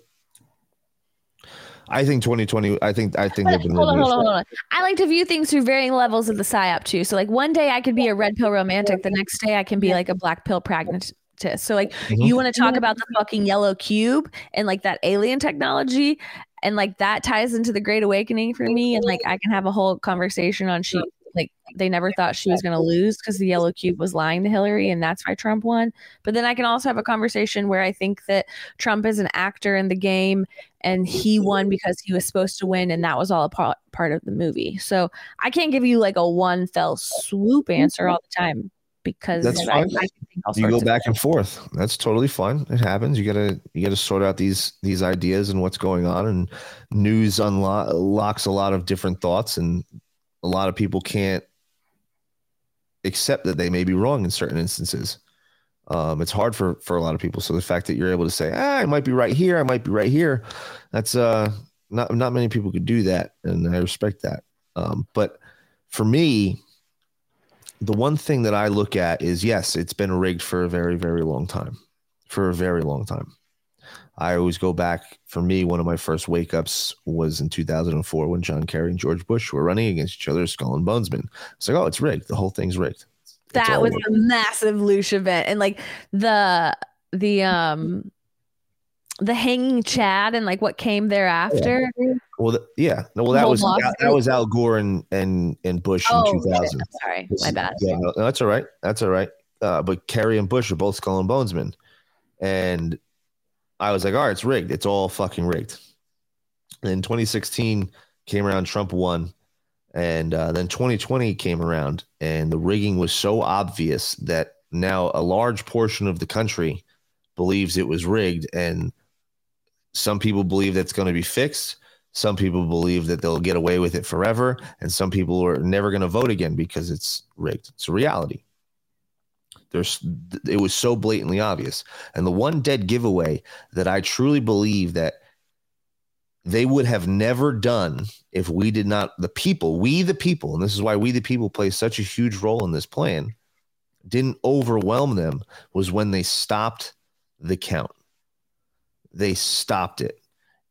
I think 2020. I think I think they've been hold on, hold on, hold on. I like to view things through varying levels of the psyop too. So like one day I could be a red pill romantic, the next day I can be like a black pill pragmatist. So like Mhm. you want to talk about the fucking yellow cube and like that alien technology and like that ties into the great awakening for me and like I can have a whole conversation on she like they never thought she was going to lose because the yellow cube was lying to Hillary and that's why Trump won. But then I can also have a conversation where I think that Trump is an actor in the game and he won because he was supposed to win and that was all a part, part of the movie. So I can't give you like a one fell swoop answer all the time because That's I, I fine. can think you go back and forth. That's totally fine. It happens. You gotta you gotta sort out these these ideas and what's going on. And news unlocks a lot of different thoughts, and a lot of people can't accept that they may be wrong in certain instances. Um, it's hard for for a lot of people. So the fact that you're able to say, ah, I might be right here, I might be right here, that's uh not not many people could do that, and I respect that. Um, but for me, the one thing that I look at is yes, it's been rigged for a very, very long time. For a very long time. I always go back. For me, one of my first wake ups was in 2004 when John Kerry and George Bush were running against each other, skull and bonesman. It's like, oh, it's rigged. The whole thing's rigged. It's that was rigged. a massive loosh event and like the the um the hanging chad and like what came thereafter well, th- yeah. No, well, that Whole was that, that was Al Gore and and and Bush Oh, in 2000. I'm sorry my bad Yeah, no, no, that's all right. That's all right. Uh, but Kerry and Bush are both skull and bonesmen. And I was like, all right, it's rigged. It's all fucking rigged. Then 2016 came around, Trump won. And uh, then 2020 came around, and the rigging was so obvious that now a large portion of the country believes it was rigged. And some people believe that's going to be fixed. Some people believe that they'll get away with it forever. And some people are never going to vote again because it's rigged. It's a reality. There's, it was so blatantly obvious. And the one dead giveaway that I truly believe that they would have never done if we did not, the people, we the people, and this is why we the people play such a huge role in this plan, didn't overwhelm them was when they stopped the count. They stopped it.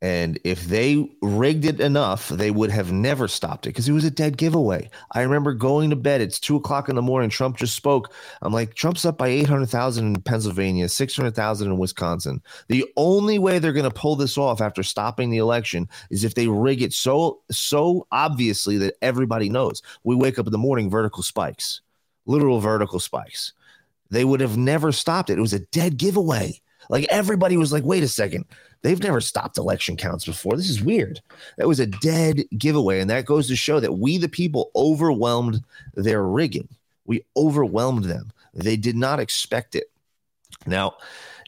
And if they rigged it enough, they would have never stopped it because it was a dead giveaway. I remember going to bed. It's two o'clock in the morning. Trump just spoke. I'm like, Trump's up by 800,000 in Pennsylvania, 600,000 in Wisconsin. The only way they're going to pull this off after stopping the election is if they rig it so, so obviously that everybody knows. We wake up in the morning, vertical spikes, literal vertical spikes. They would have never stopped it. It was a dead giveaway. Like everybody was like, wait a second. They've never stopped election counts before. This is weird. That was a dead giveaway. And that goes to show that we, the people, overwhelmed their rigging. We overwhelmed them. They did not expect it. Now,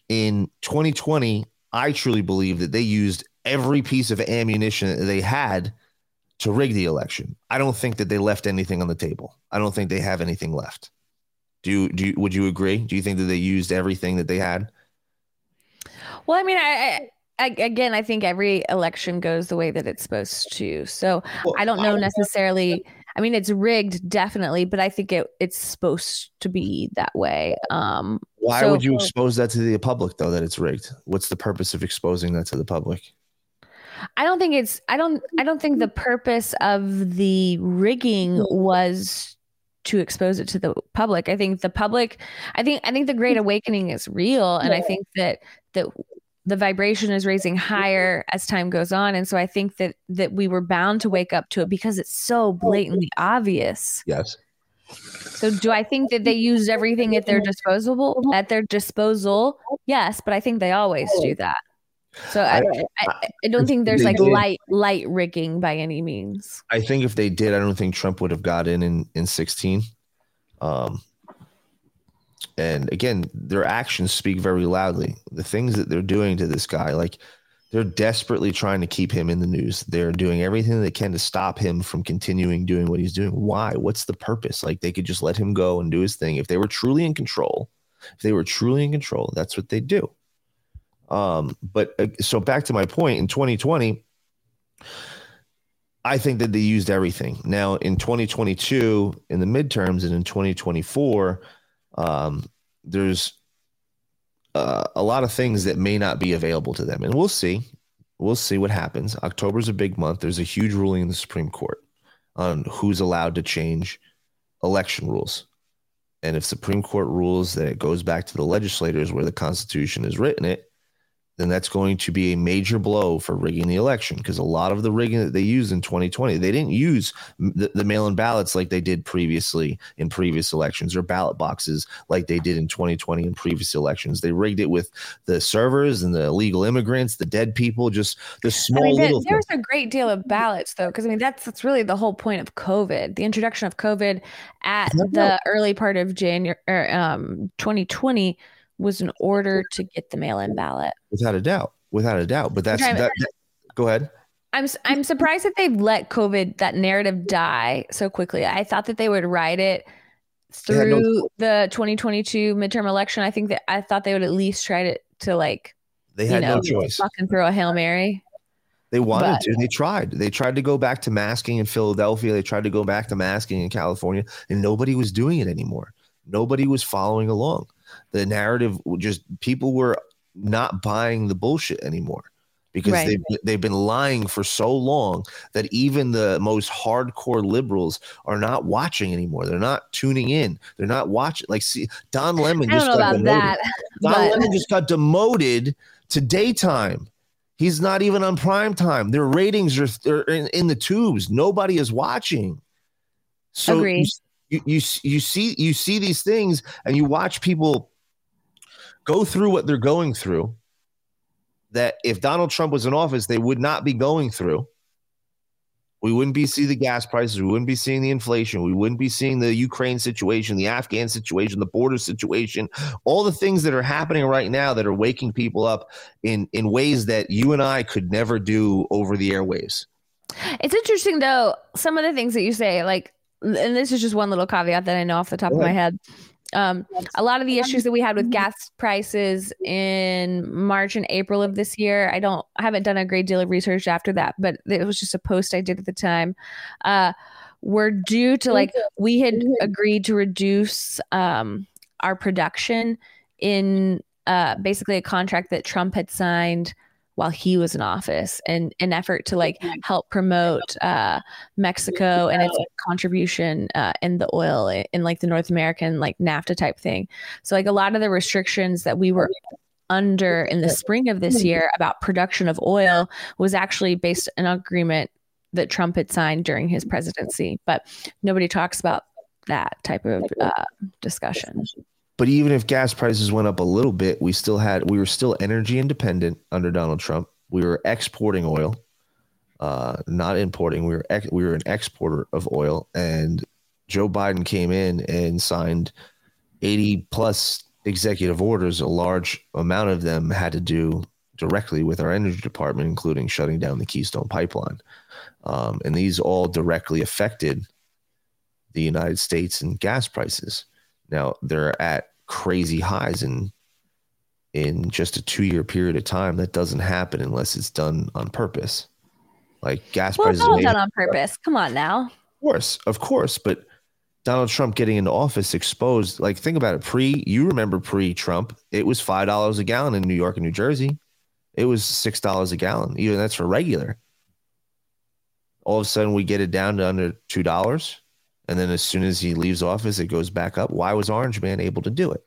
in 2020, I truly believe that they used every piece of ammunition that they had to rig the election. I don't think that they left anything on the table. I don't think they have anything left. Do do you, would you agree? Do you think that they used everything that they had? Well, I mean, I, I, again, I think every election goes the way that it's supposed to. So Well, I don't know I- necessarily. I mean, it's rigged, definitely, but I think it it's supposed to be that way. Um, Why so- would you expose that to the public though that it's rigged? What's the purpose of exposing that to the public? I don't think it's. I don't. I don't think the purpose of the rigging was to expose it to the public. I think the public. I think. I think the Great Awakening is real, and I think that that the vibration is raising higher as time goes on, and so I think that that we were bound to wake up to it because it's so blatantly obvious. Yes. So, do I think that they used everything at their disposable at their disposal? Yes, but I think they always do that. So I, I, I don't think there's like did. light light rigging by any means. I think if they did, I don't think Trump would have got in in, in 16. Um, and again, their actions speak very loudly. The things that they're doing to this guy, like they're desperately trying to keep him in the news. They're doing everything they can to stop him from continuing doing what he's doing. Why? What's the purpose? Like they could just let him go and do his thing. If they were truly in control, if they were truly in control, that's what they do. Um, but uh, so back to my point in 2020, I think that they used everything. Now in 2022, in the midterms, and in 2024, um, there's uh, a lot of things that may not be available to them, and we'll see. We'll see what happens. October's a big month. There's a huge ruling in the Supreme Court on who's allowed to change election rules. And if Supreme Court rules that it goes back to the legislators where the Constitution has written it, then that's going to be a major blow for rigging the election because a lot of the rigging that they used in 2020, they didn't use the, the mail in ballots like they did previously in previous elections or ballot boxes like they did in 2020 in previous elections. They rigged it with the servers and the illegal immigrants, the dead people, just the small I mean, there- little there's a great deal of ballots though, because I mean that's that's really the whole point of COVID. The introduction of COVID at the early part of January, um, 2020 was in order to get the mail-in ballot. without a doubt, without a doubt. But that's that, that- Go ahead. I'm I'm surprised that they've let COVID that narrative die so quickly. I thought that they would ride it had no through the 2022 midterm election. I think that I thought they would at least try to to like They you had know no choice. fucking throw a hail mary. They wanted But- to. They tried. They tried to go back to masking in Philadelphia. They tried to go back to masking in California, and nobody was doing it anymore. Nobody was following along. The narrative just people were not buying the bullshit anymore because Right. they've they've been lying for so long that even the most hardcore liberals are not watching anymore. They're not tuning in. They're not watching. Like, see, Don Lemon just got demoted. that, Don but Lemon just got demoted to daytime. He's not even on prime time. Their ratings are, are in, in the tubes. Nobody is watching. So Agreed. You, you you see you see these things and you watch people go through what they're going through that if Donald Trump was in office they would not be going through. We wouldn't be seeing the gas prices. We wouldn't be seeing the inflation. We wouldn't be seeing the Ukraine situation, the Afghan situation, the border situation, all the things that are happening right now that are waking people up in in ways that you and I could never do over the airwaves. It's interesting though, some of the things that you say, like, and this is just one little caveat that I know off the top of my head. Um, a lot of the issues that we had with gas prices in March and April of this year, I don't, I haven't done a great deal of research after that, but it was just a post I did at the time. Uh, were due to like we had agreed to reduce um, our production in uh, basically a contract that Trump had signed while he was in office and an effort to like help promote uh, Mexico and its contribution uh, in the oil in like the North American like NAFTA type thing. So like a lot of the restrictions that we were under in the spring of this year about production of oil was actually based on an agreement that Trump had signed during his presidency, but nobody talks about that type of uh, discussion. But even if gas prices went up a little bit, we still had we were still energy independent under Donald Trump. We were exporting oil, uh, not importing. We were ex- we were an exporter of oil, and Joe Biden came in and signed eighty plus executive orders. A large amount of them had to do directly with our energy department, including shutting down the Keystone Pipeline, um, and these all directly affected the United States and gas prices. Now they're at crazy highs in in just a two year period of time. That doesn't happen unless it's done on purpose. Like gas Well, it's prices, all may- done on purpose. Come on now. of course, of course, but Donald Trump getting into office exposed. Like think about it. Pre, you remember pre Trump, it was five dollars a gallon in New York and New Jersey. It was six dollars a gallon. Even that's for regular. All of a sudden, we get it down to under two dollars, and then as soon as he leaves office, it goes back up. Why was Orange Man able to do it?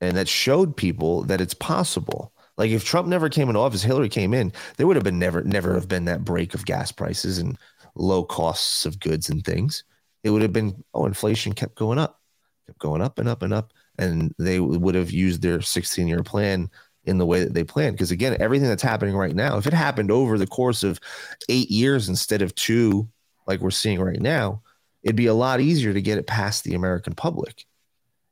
And that showed people that it's possible. Like if Trump never came into office, Hillary came in, there would have been never, never have been that break of gas prices and low costs of goods and things. It would have been, oh, inflation kept going up, kept going up and up and up. And they would have used their 16 year plan in the way that they planned. Because again, everything that's happening right now, if it happened over the course of eight years instead of two, like we're seeing right now, it'd be a lot easier to get it past the American public.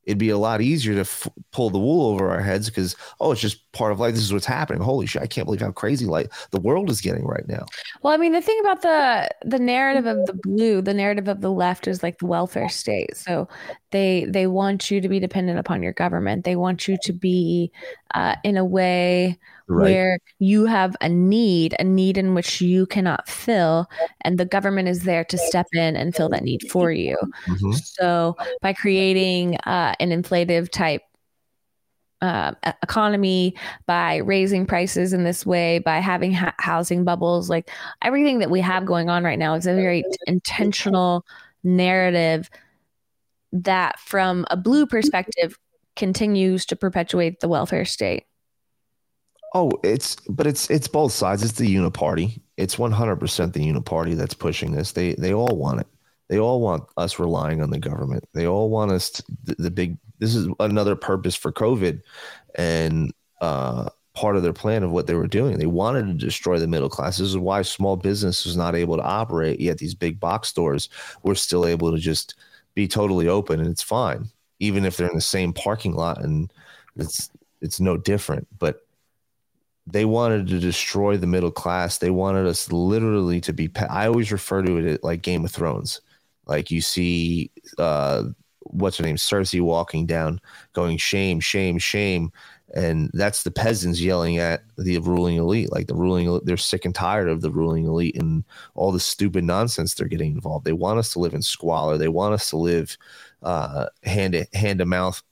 It'd be a lot easier to f- pull the wool over our heads because, oh, it's just part of life. This is what's happening. Holy shit. I can't believe how crazy like the world is getting right now. Well, I mean, the thing about the the narrative of the blue, the narrative of the left is like the welfare state. So they they want you to be dependent upon your government. They want you to be uh, in a way Right. where you have a need, a need in which you cannot fill, and the government is there to step in and fill that need for you. Mhm. So by creating uh, an inflative type uh, economy by raising prices in this way, by having ha- housing bubbles, like everything that we have going on right now is a very intentional narrative that, from a blue perspective, continues to perpetuate the welfare state. Oh, it's but it's it's both sides. It's the uniparty. It's 100% the uniparty that's pushing this. They they all want it. They all want us relying on the government. They all want us to, the, the big this is another purpose for COVID and uh part of their plan of what they were doing. They wanted to destroy the middle class. This is why small business was not able to operate, yet these big box stores were still able to just be totally open and it's fine, even if they're in the same parking lot and it's it's no different. But they wanted to destroy the middle class. They wanted us literally to be. I always refer to it like Game of Thrones. Like you see, uh, what's her name, Cersei walking down, going shame, shame, shame, and that's the peasants yelling at the ruling elite. Like the ruling, they're sick and tired of the ruling elite and all the stupid nonsense they're getting involved. They want us to live in squalor. They want us to live uh, hand to hand to mouth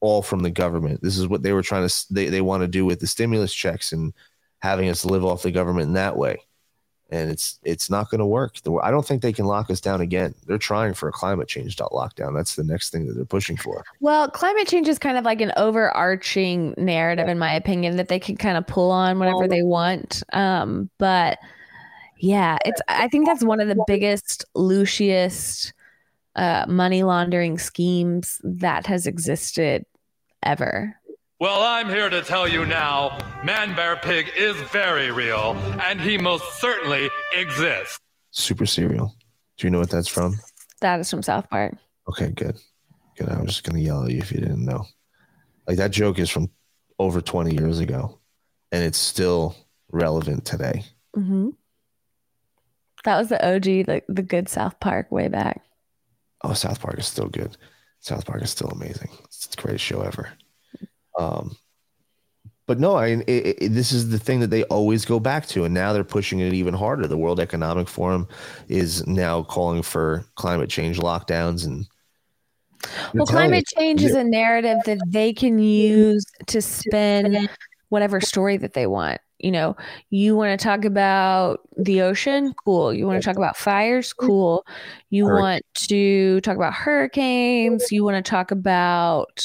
all from the government. This is what they were trying to they, they want to do with the stimulus checks and having us live off the government in that way. And it's it's not going to work. I don't think they can lock us down again. They're trying for a climate change lockdown. That's the next thing that they're pushing for. Well, climate change is kind of like an overarching narrative, in my opinion, that they can kind of pull on whenever they want. Um, but yeah, it's I think that's one of the biggest, loosest uh, money laundering schemes that has existed ever. Well, I'm here to tell you now Man Bear Pig is very real, and he most certainly exists. Super cereal. Do you know what that's from? That is from South Park. Okay, good. Good. I was just gonna yell at you if you didn't know. Like that joke is from over 20 years ago, and it's still relevant today. Mm-hmm. That was the OG, the, the good South Park way back. Oh, South Park is still good. South Park is still amazing. It's the greatest show ever. Um, but no, I it, it, this is the thing that they always go back to, and now they're pushing it even harder. The World Economic Forum is now calling for climate change lockdowns, and well, climate change is a narrative that they can use to spin whatever story that they want. You know, you want to talk about the ocean, cool. You want to talk about fires, cool. You want to talk about hurricanes. You want to talk about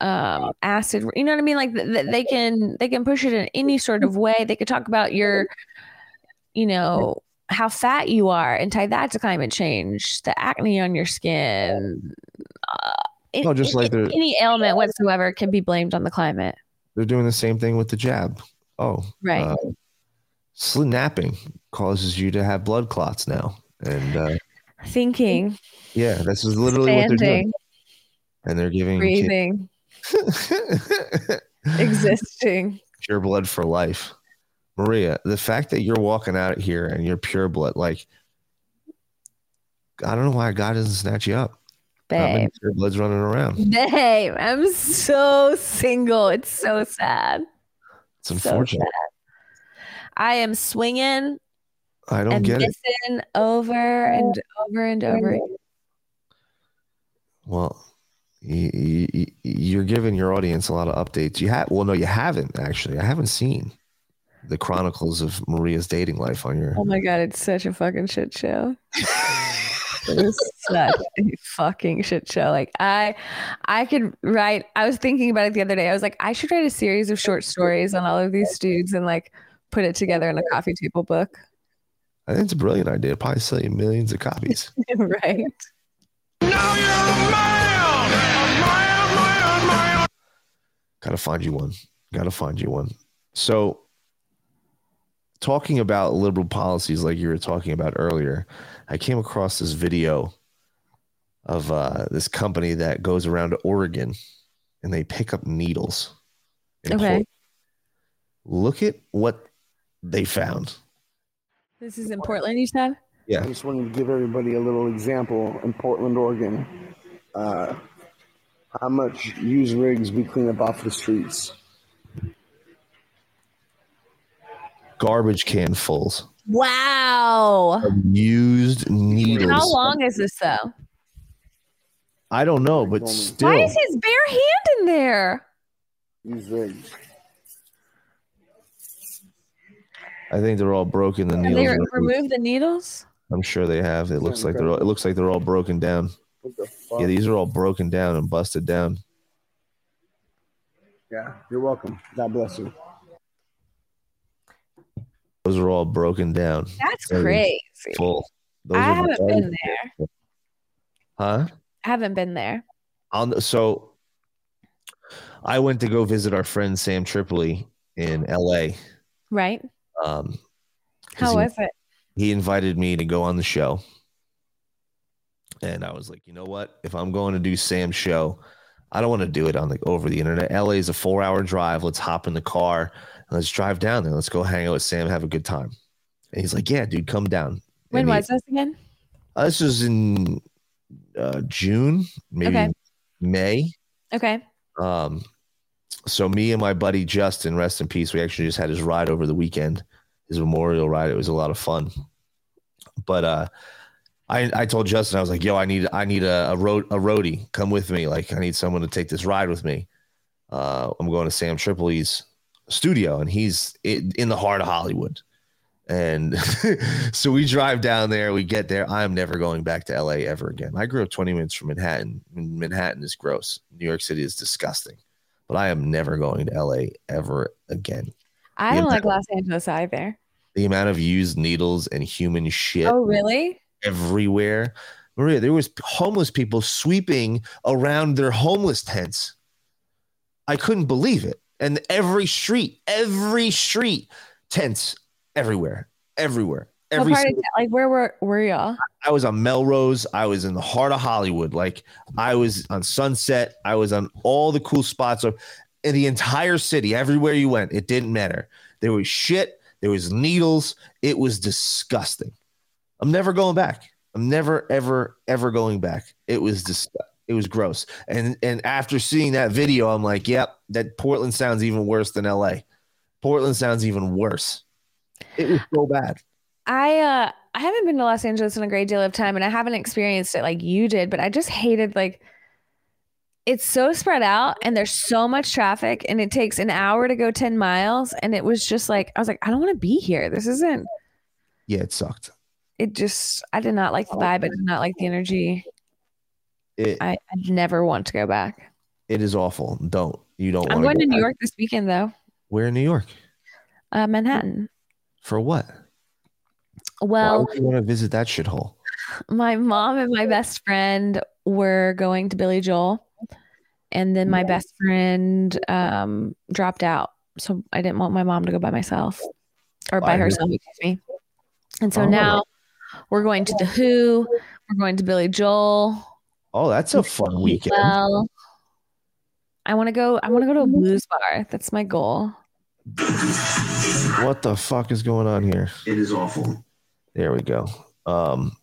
um acid you know what i mean like th- th- they can they can push it in any sort of way they could talk about your you know how fat you are and tie that to climate change the acne on your skin uh, No, just like any ailment whatsoever can be blamed on the climate they're doing the same thing with the jab. Oh, Right. Uh, sl- napping causes you to have blood clots now, and uh, thinking yeah, this is literally what they're doing. And they're giving breathing existing pure blood for life. Maria, the fact that you're walking out here and you're pure blood, like I don't know why God doesn't snatch you up. Babe pure bloods running around. babe i'm so single it's so sad It's unfortunate. I am swinging I don't get it. over and over and over. again. Well, you, you, you're giving your audience a lot of updates. You have well, no, you haven't actually. I haven't seen the chronicles of Maria's dating life on your. Oh my god, it's such a fucking shit show. it is such a fucking shit show. Like I, I could write. I was thinking about it the other day. I was like, I should write a series of short stories on all of these dudes and like put it together in a coffee table book. I think it's a brilliant idea. Probably sell you millions of copies. right. Gotta find you one. Gotta find you one. So, talking about liberal policies like you were talking about earlier, I came across this video of uh, this company that goes around to Oregon and they pick up needles. in Okay. Portland. Look at what they found. This is in Portland, you said? Yeah. I just wanted to give everybody a little example in Portland, Oregon. Uh, how much used rigs we clean up off the streets. Garbage can fulls. Wow. Used needles. How long is this though? I don't know, but still. Why is his bare hand in there? Use rigs. I think they're all broken. The Have needles. they are- re- removed the needles? I'm sure they have. It looks like they're. All, it looks like they're all broken down. What the fuck? Yeah, these are all broken down and busted down. Yeah, you're welcome. God bless you. Those are all broken down. That's Very crazy. Full. Those I haven't been there. Huh? I haven't been there. On the, so, I went to go visit our friend Sam Tripoli in L.A. Right? Um, How he- was it? he invited me to go on the show. And I was like, you know what? If I'm going to do Sam's show, I don't want to do it on the over the internet. LA is a four hour drive. Let's hop in the car let's drive down there. Let's go hang out with Sam, have a good time. And he's like, Yeah, dude, come down. When And he- was this again? uh, this was in uh, June, maybe Okay. May. Okay. Um, so me and my buddy Justin, rest in peace. We actually just had his ride over the weekend, his memorial ride. It was a lot of fun. But uh, I I told Justin I was like, "Yo, I need I need a a road a roadie. Come with me. Like, I need someone to take this ride with me. Uh, I'm going to Sam Tripoli's studio, and he's in, in the heart of Hollywood. And so we drive down there. We get there. I'm never going back to LA ever again. I grew up 20 minutes from Manhattan. Manhattan is gross. New York City is disgusting. But I am never going to LA ever again. I The don't like Los Angeles either. The amount of used needles and human shit Oh, really? everywhere. Maria, there was homeless people sweeping around their homeless tents. I couldn't believe it. And every street, every street, tents everywhere, everywhere. Every part of like where were were y'all? I was on Melrose. I was in the heart of Hollywood. Like I was on Sunset. I was on all the cool spots of in the entire city. Everywhere you went, it didn't matter. There was shit. There was needles. It was disgusting. I'm never going back. I'm never, ever, ever going back. It was just, it was gross. And and after seeing that video, I'm like, yep, that Portland sounds even worse than LA. Portland sounds even worse. It was so bad. I uh I haven't been to Los Angeles in a great deal of time and I haven't experienced it like you did, but I just hated like it's so spread out and there's so much traffic and it takes an hour to go 10 miles and it was just like I was like I don't want to be here. This isn't Yeah, it sucked. it just I did not like the vibe. I did not like the energy. It I, I never want to go back. it is awful. Don't you don't I'm going to New back. York this weekend though. Where in New York? Uh Manhattan. For what? Why Well, would you want to visit that shithole? my mom and my best friend were going to Billy Joel, and then my best friend um, dropped out. So I didn't want my mom to go by myself or by I herself, excuse me. And so Oh. now we're going to the Who. We're going to Billy Joel. Oh, that's a fun weekend. Well, I want to go. I want to go to a blues bar. That's my goal. What the fuck is going on here? It is awful. There we go. Um,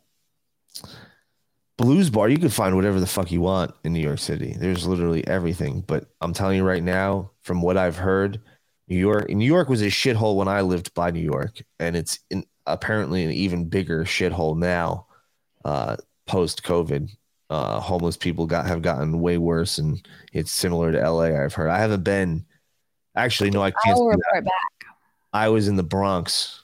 blues bar. You can find whatever the fuck you want in New York City. There's literally everything. But I'm telling you right now, from what I've heard, New York. New York was a shithole when I lived by New York, and it's in, apparently an even bigger shithole now, uh, post COVID. Uh, homeless people got have gotten way worse, and it's similar to LA. I've heard. I haven't been. Actually, no, I can't. I will report back. I was in the Bronx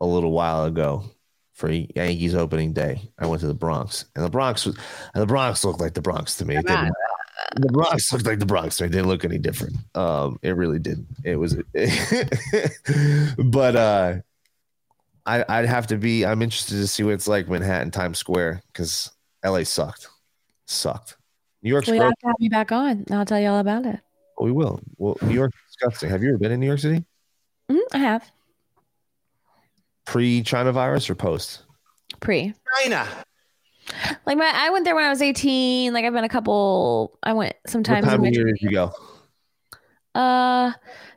a little while ago for Yankees opening day. I went to the Bronx, and the Bronx was, and the Bronx looked like the Bronx to me. The Bronx looked like the Bronx to. It didn't look any different. Um, it really did. It was, but uh, I, I'd have to be. I'm interested to see what it's like Manhattan Times Square because LA sucked, sucked. New York's Well, you gross. have to have me back on. I'll tell you all about it. We will. Well, New York's disgusting. Have you ever been in New York City Mhm, I have pre China virus or post? pre. China. Like my, I went there when I was 18. Like I've been a couple. I went What sometimes. time in my of year did you go? Uh,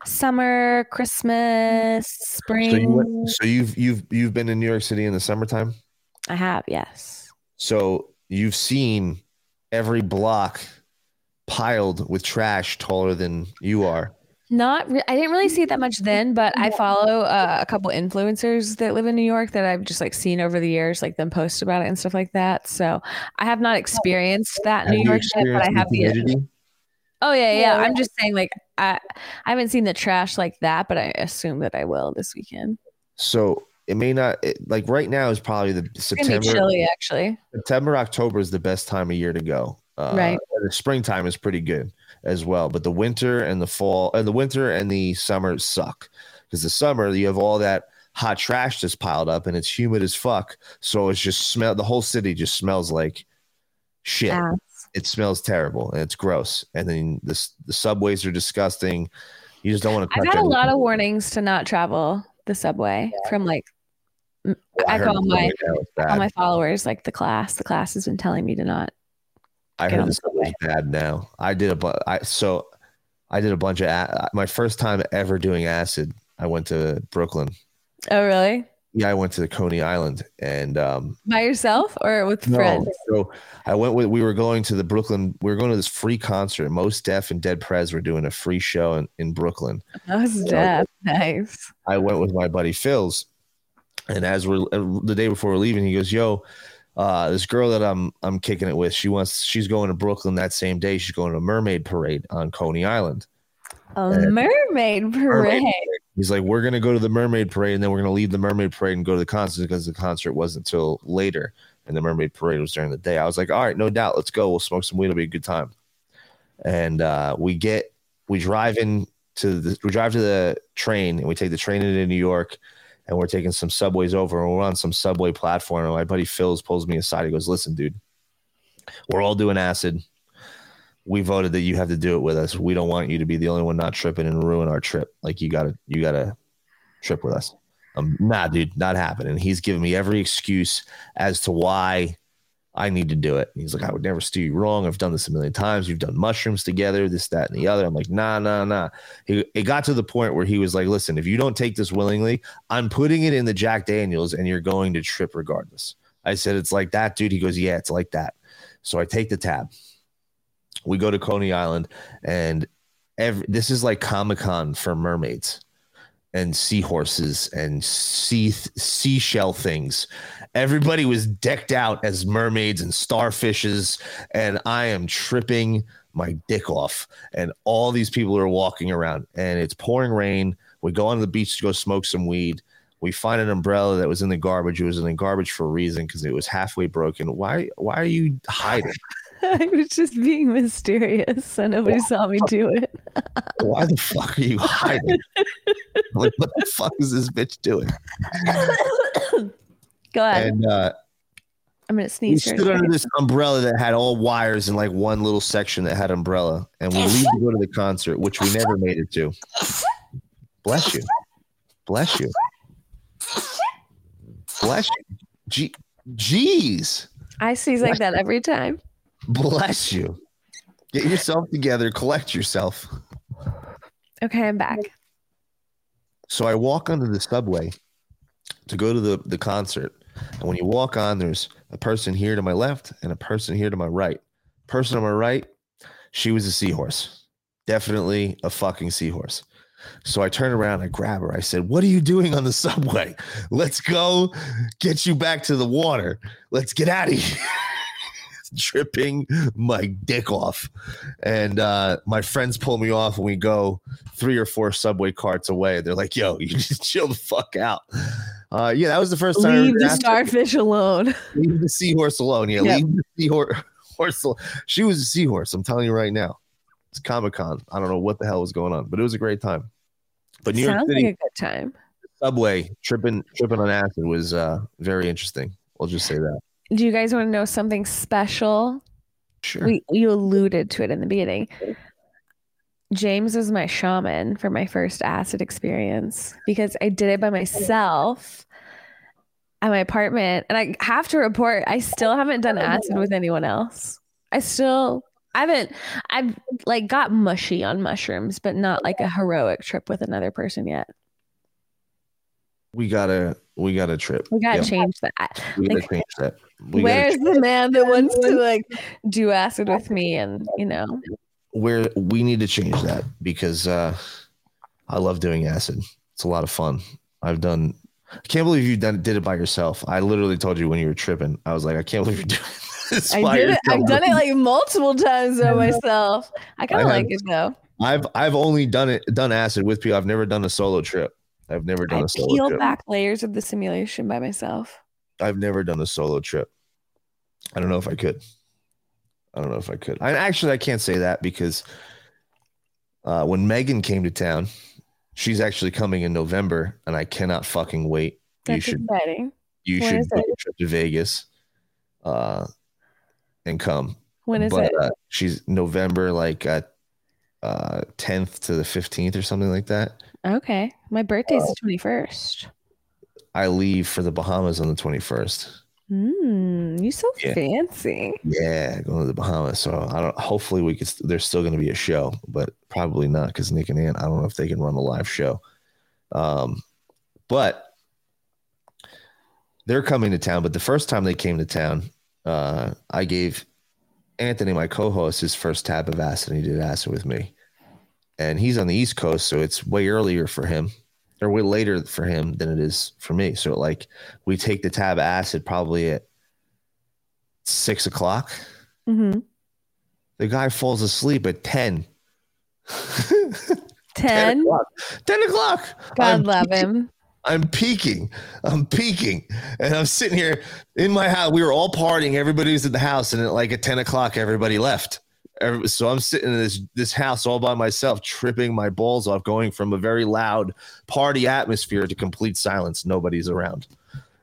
summer, Christmas, spring. So you went, so you've you've you've been in New York City in the summertime. I have, yes. So you've seen every block piled with trash taller than you are. Not, re- I didn't really see it that much then, but I follow uh, a couple influencers that live in New York that I've just like seen over the years, like them post about it and stuff like that. So I have not experienced that Have New York yet, but I have the the. humidity? Oh yeah, yeah. I'm just saying, like I I haven't seen the trash like that, but I assume that I will this weekend. So it may not it, like right now is probably the It's September. be chilly, actually. September, October is the best time of year to go. Uh, Right. The springtime is pretty good as well, but the winter and the fall and the winter and the summer suck because the summer you have all that hot trash just piled up and it's humid as fuck. So it's just smell. The whole city just smells like shit. Ass. It smells terrible and it's gross. And then the the subways are disgusting. You just don't want to. I've had a lot of warnings to not travel the subway from like m- I call my all my followers like the class. The class has been telling me to not. I heard this was bad now. I did a but I so I did a bunch of a- my first time ever doing acid. I went to Brooklyn. Oh, really? Yeah, I went to Coney Island and um By yourself or with no, friends? so I went with we were going to the Brooklyn we were going to this free concert. Mos Def and Dead Prez were doing a free show in, in Brooklyn. That was Yeah. death. Nice. I went with my buddy Phil's, and as we're uh, the day before we're leaving, he goes, "Yo, uh, this girl that I'm I'm kicking it with, she wants she's going to Brooklyn that same day. She's going to a mermaid parade on Coney Island." A mermaid parade. He's like, "We're gonna go to the mermaid parade, and then we're gonna leave the mermaid parade and go to the concert because the concert wasn't until later, and the mermaid parade was during the day." I was like, "All right, no doubt, let's go. We'll smoke some weed. It'll be a good time." And uh, we get we drive in to the we drive to the train and we take the train into New York and we're taking some subways over and we're on some subway platform and my buddy Phil's pulls me aside. He goes, Listen, dude, we're all doing acid. We voted that you have to do it with us. We don't want you to be the only one not tripping and ruin our trip. Like you gotta you gotta trip with us. Um, nah, dude, not happening. He's giving me every excuse as to why I need to do it. He's like, I would never steer you wrong. I've done this a million times. We've done mushrooms together, this, that, and the other. I'm like, nah, nah, nah. He, it got to the point where he was like, listen, if you don't take this willingly, I'm putting it in the Jack Daniels and you're going to trip regardless. I said, it's like that, dude. He goes, yeah, it's like that. So I take the tab. We go to Coney Island and every, this is like Comic Con for mermaids and seahorses and sea seashell things. Everybody was decked out as mermaids and starfishes, and I am tripping my dick off. And all these people are walking around, and it's pouring rain. We go on the beach to go smoke some weed. We find an umbrella that was in the garbage. It was in the garbage for a reason because it was halfway broken. Why? Why are you hiding? I was just being mysterious, and nobody saw me do it. Why the fuck are you hiding? like, what the fuck is this bitch doing? Go ahead. And uh, I'm gonna we sneeze. here stood under this umbrella that had all wires in like one little section that had umbrella, and we leave to go to the concert, which we never made it to. Bless you, bless you, bless you. Gee, jeez, I sneeze like that every time. bless you. Get yourself together, collect yourself. Okay, I'm back. So I walk onto the subway to go to the, the concert. And when you walk on, there's a person here to my left and a person here to my right. Person on my right, she was a seahorse. Definitely a fucking seahorse. So I turned around, I grab her. I said, What are you doing on the subway? Let's go get you back to the water. Let's get out of here. Tripping my dick off. And uh, my friends pull me off and we go three or four subway carts away. They're like, yo, you just chill the fuck out. Uh, yeah, that was the first time. Leave the starfish alone. Leave the seahorse alone. Yeah, Yep. leave the seahorse. Horse she was a seahorse. I'm telling you right now. It's Comic Con. I don't know what the hell was going on, but it was a great time. But New York Sounds City like a good time. subway tripping tripping on acid was uh, very interesting. We'll just say that. Do you guys want to know something special? Sure. We you alluded to it in the beginning. James was my shaman for my first acid experience because I did it by myself at my apartment. And I have to report, I still haven't done acid with anyone else. I still I haven't I've like got mushy on mushrooms, but not like a heroic trip with another person yet. We gotta we gotta trip. We gotta Yeah, change that. We gotta Like, change that. We gotta where's the man that wants to like do acid with me and you know where we need to change that because uh I love doing acid. It's a lot of fun. I've done I can't believe you done did it by yourself. I literally told you when you were tripping. I was like, I can't believe you're doing this. I by did it. I've done it like multiple times by myself. I kind of like it though. I've I've only done it done acid with people. I've never done a solo trip. I've never done I a solo peel trip. back layers of the simulation by myself. I've never done a solo trip. I don't know if I could. I don't know if I could. I actually I can't say that because uh, when Megan came to town, she's actually coming in November, and I cannot fucking wait. you That's should exciting. you When should book a trip to Vegas, uh, and come. When is but, it? Uh, she's November, like uh, uh, 10th to the 15th or something like that. Okay. My birthday's Uh, the 21st. I leave for the Bahamas on the 21st. Mm, you so Yeah. fancy. Yeah, going to the Bahamas. So I don't. Hopefully, we could. There's still going to be a show, but probably not because Nick and Ann. I don't know if they can run a live show. Um, but they're coming to town. But the first time they came to town, uh, I gave Anthony, my co-host, his first tab of acid. And he did acid with me, and he's on the East Coast, so it's way earlier for him, or way later for him than it is for me. So like, we take the tab acid probably at six o'clock. Mm-hmm. The guy falls asleep at 10. 10. o'clock. 10 o'clock. God I'm love peaking. him. I'm peaking. I'm peaking. And I'm sitting here in my house. We were all partying. Everybody was at the house. And at like at 10 o'clock, everybody left. So I'm sitting in this, this house all by myself, tripping my balls off, going from a very loud party atmosphere to complete silence. Nobody's around.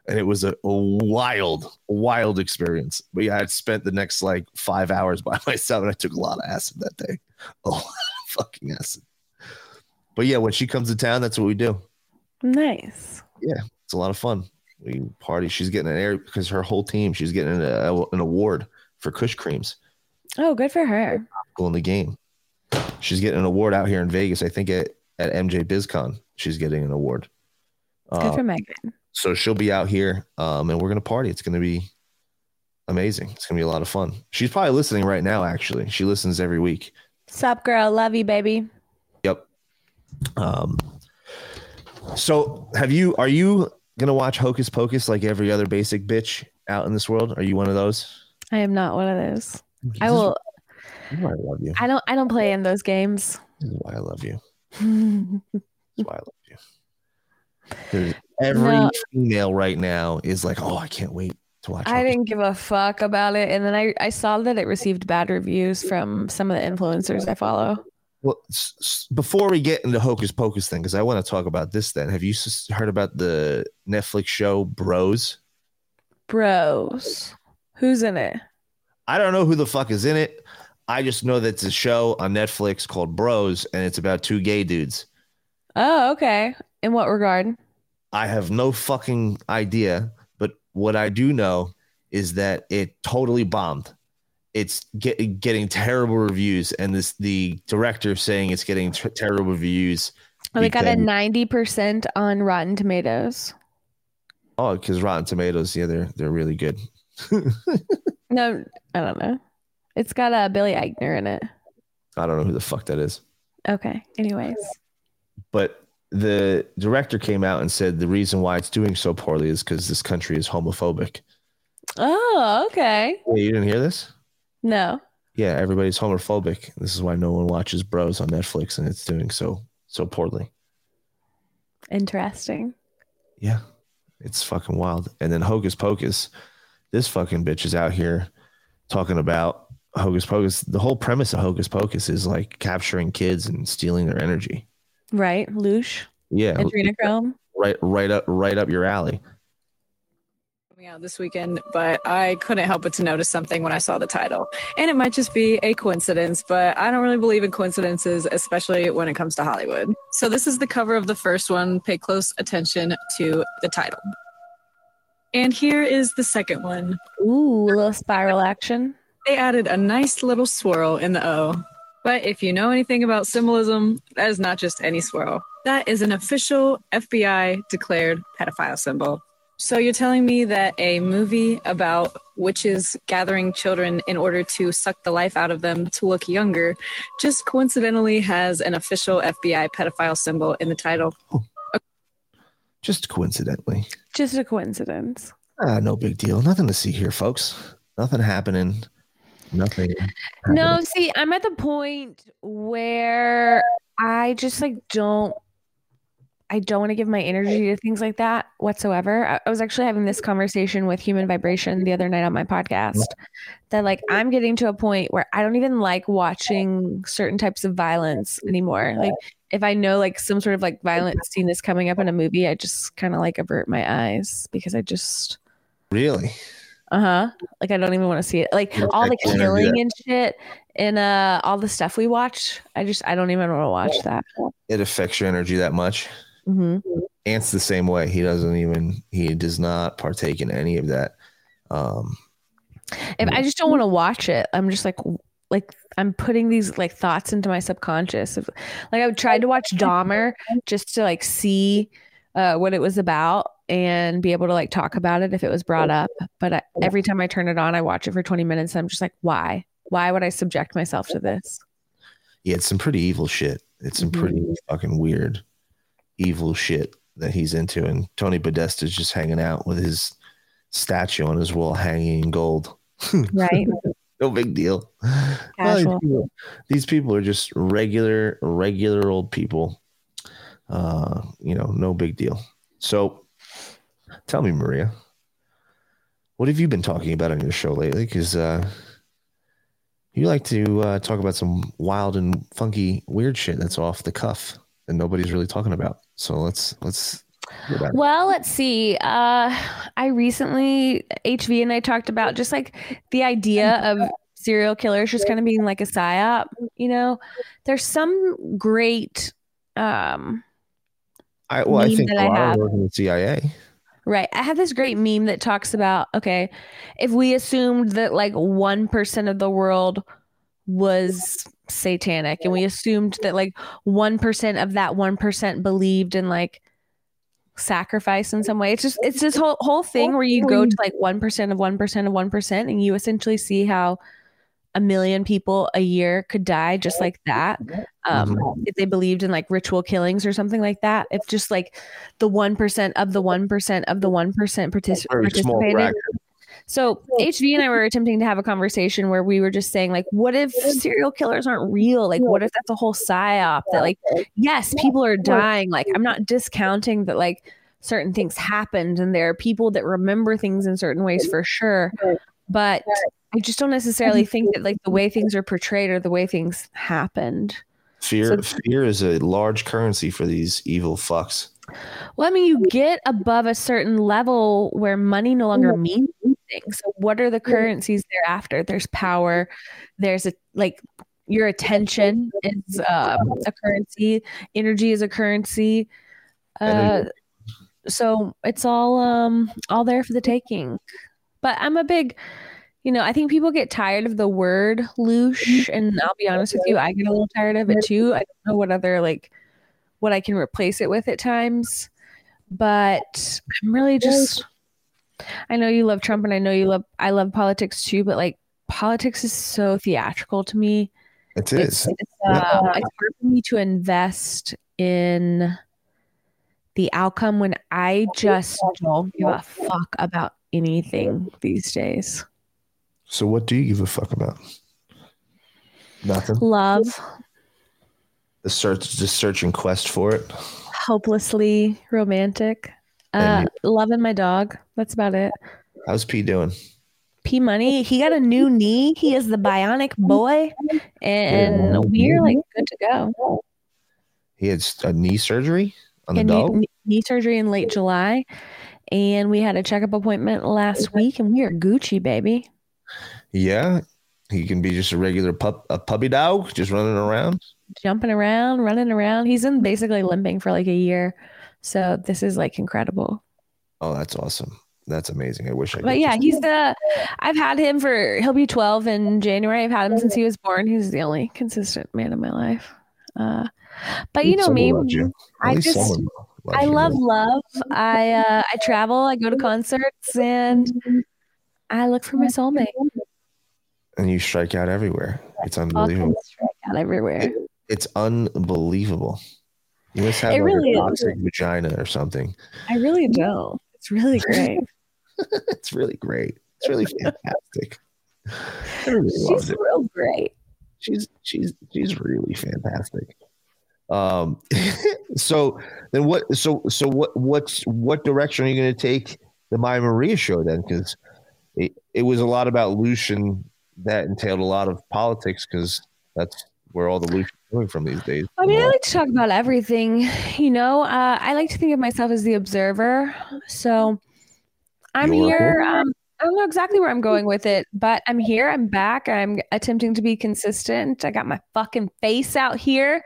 And it was a, a wild, wild experience. But yeah, I'd spent the next like five hours by myself and I took a lot of acid that day. A lot of fucking acid. But yeah, when she comes to town, that's what we do. Nice. Yeah, it's a lot of fun. We party. She's getting an air because her whole team. She's getting a, an award for Kush Creams. Oh, good for her. Goal in the game. She's getting an award out here in Vegas. I think at at MJ BizCon. She's getting an award. Good Uh, for Megan. so she'll be out here, um, and we're gonna party. It's gonna be amazing. It's gonna be a lot of fun. She's probably listening right now. Actually, she listens every week. Sup, girl? Love you, baby. Yep. Um. So, have you? Are you gonna watch Hocus Pocus like every other basic bitch out in this world? Are you one of those? I am not one of those. I will. I love you. I don't. I don't play in those games. This is why I love you. This is why I love you. 'Cause Every No. female right now is like, oh, I can't wait to watch. I didn't give a fuck about it, and then I I saw that it received bad reviews from some of the influencers I follow. Well, s- s- before we get into Hocus Pocus thing, because I want to talk about this. Then, have you s- heard about the Netflix show Bros? Bros, who's in it? I don't know who the fuck is in it. I just know that it's a show on Netflix called Bros, and it's about two gay dudes. Oh, okay. In what regard? I have no fucking idea, but what I do know is that it totally bombed. It's get, getting terrible reviews, and this the director saying it's getting t- terrible reviews. Well, they got a ninety percent on Rotten Tomatoes. Oh, because Rotten Tomatoes, yeah, they're they're really good. No, I don't know. It's got a uh, Billy Eichner in it. I don't know who the fuck that is. Okay. Anyways, but the director came out and said the reason why it's doing so poorly is because this country is homophobic. oh, okay. Yeah, you didn't hear this? No, Yeah, everybody's homophobic. This is why no one watches Bros on Netflix, and it's doing so so poorly. interesting. Yeah, it's fucking wild. And then Hocus Pocus, this fucking bitch is out here talking about Hocus Pocus. The whole premise of Hocus Pocus is like capturing kids and stealing their energy. Right, Loosh, Yeah, Adrenochrome. right, right up, right up your alley. coming out this weekend, but I couldn't help but to notice something when I saw the title. And it might just be a coincidence, but I don't really believe in coincidences, especially when it comes to Hollywood. So this is the cover of the first one. Pay close attention to the title. And here is the second one. Ooh, a little spiral action. They added a nice little swirl in the O. But if you know anything about symbolism, that is not just any swirl. That is an official FBI declared pedophile symbol. So you're telling me that a movie about witches gathering children in order to suck the life out of them to look younger just coincidentally has an official FBI pedophile symbol in the title? Oh. Just coincidentally. Just a coincidence. Ah, no big deal. Nothing to see here, folks. Nothing happening. Nothing. No, see, I'm at the point where I just like don't I don't want to give my energy to things like that whatsoever. I, I was actually having this conversation with Human Vibration the other night on my podcast that like I'm getting to a point where I don't even like watching certain types of violence anymore. Like if I know like some sort of like violent scene is coming up in a movie, I just kind of like avert my eyes because I just Really? uh huh. Like I don't even want to see it. Like all the killing and shit and uh all the stuff we watch. I just I don't even want to watch that. It affects your energy that much. Hmm Ant's the same way. He doesn't even he does not partake in any of that. Um If I just don't want to watch it, I'm just like like I'm putting these like thoughts into my subconscious. If, like I tried to watch Dahmer just to like see uh, what it was about and be able to like talk about it if it was brought up. But I, every time I turn it on, I watch it for 20 minutes. And I'm just like, why? Why would I subject myself to this? yeah, it's some pretty evil shit. It's some pretty fucking weird, evil shit that he's into. And Tony Podesta's just hanging out with his statue on his wall hanging in gold. Right. no big deal. Well, these, Casual. people, these people are just regular, regular old people. Uh, you know, no big deal. So tell me, Maria, what have you been talking about on your show lately? Because uh you like to uh, talk about some wild and funky, weird shit that's off the cuff and nobody's really talking about. So let's let's hear about it. Well, let's see. Uh, I recently HV and I talked about just like the idea of serial killers just kind of being like a psyop. You know, there's some great. Um, I, well, I think a lot have. of work in the CIA. Right. I have this great meme that talks about okay, if we assumed that like 1% of the world was satanic and we assumed that like 1% of that 1% believed in like sacrifice in some way. It's just it's this whole whole thing where you go to like 1% of 1% of 1% and you essentially see how a million people a year could die just like that um, if they believed in like ritual killings or something like that if just like the 1% of the 1% of the 1% partic- participated. So hv and i were attempting to have a conversation where we were just saying like what if serial killers aren't real? Like what if that's a whole psyop that like yes people are dying. Like i'm not discounting that like certain things happened and there are people that remember things in certain ways for sure. But i just don't necessarily think that like the way things are portrayed or the way things happened. Fear fear is a large currency for these evil fucks. Well, I mean, you get above a certain level where money no longer means anything. So, what are the currencies thereafter? There's power. There's a like your attention is uh, a currency. Energy is a currency. Uh, so it's all um all there for the taking. But I'm a big, you know, I think people get tired of the word loosh, and I'll be honest with you, I get a little tired of it too. I don't know what other like what I can replace it with at times. But I'm really just I know you love Trump and I know you love I love politics too, but like politics is so theatrical to me. It It's, it's, uh, it's hard for me to invest in the outcome when I just don't give a fuck about anything these days. So what do you give a fuck about? Nothing. Love, The search, the search and quest for it. hopelessly romantic. Uh, loving my dog. That's about it. How's P doing? P Money, he got a new knee. He is the bionic boy, and we're like good to go. He had a knee surgery on the And knee, dog. knee- knee surgery in late July, and we had a checkup appointment last week, and we are Gucci, baby. Yeah, he can be just a regular pup, a puppy dog, just running around. Jumping around, running around. He's been basically limping for like a year, so this is like incredible. Oh, that's awesome. That's amazing. I wish I. But yeah, just- he's the. I've had him for. He'll be twelve in January. I've had him since he was born. He's the only consistent man in my life. Uh, but you know me, you. I just I love man. love. I uh, I travel. I go to concerts, and I look for my soulmate. and you strike out everywhere. It's unbelievable. strike out everywhere. It's unbelievable. You must have It like really a is. toxic vagina or something. I really don't. It's really great. it's really great. It's really fantastic. Everybody She's it. real great. She's she's she's really fantastic. Um, so then what? So so what? What's what direction are you going to take the Maya Maria show then? Because it, it was a lot about Lucian that entailed a lot of politics because that's where all the Lucian's coming from these days. I mean, I like to talk about everything. You know, uh, I like to think of myself as the observer. So I'm You're here. a- Um, I don't know exactly where I'm going with it, but I'm here. I'm back. I'm attempting to be consistent. I got my fucking face out here.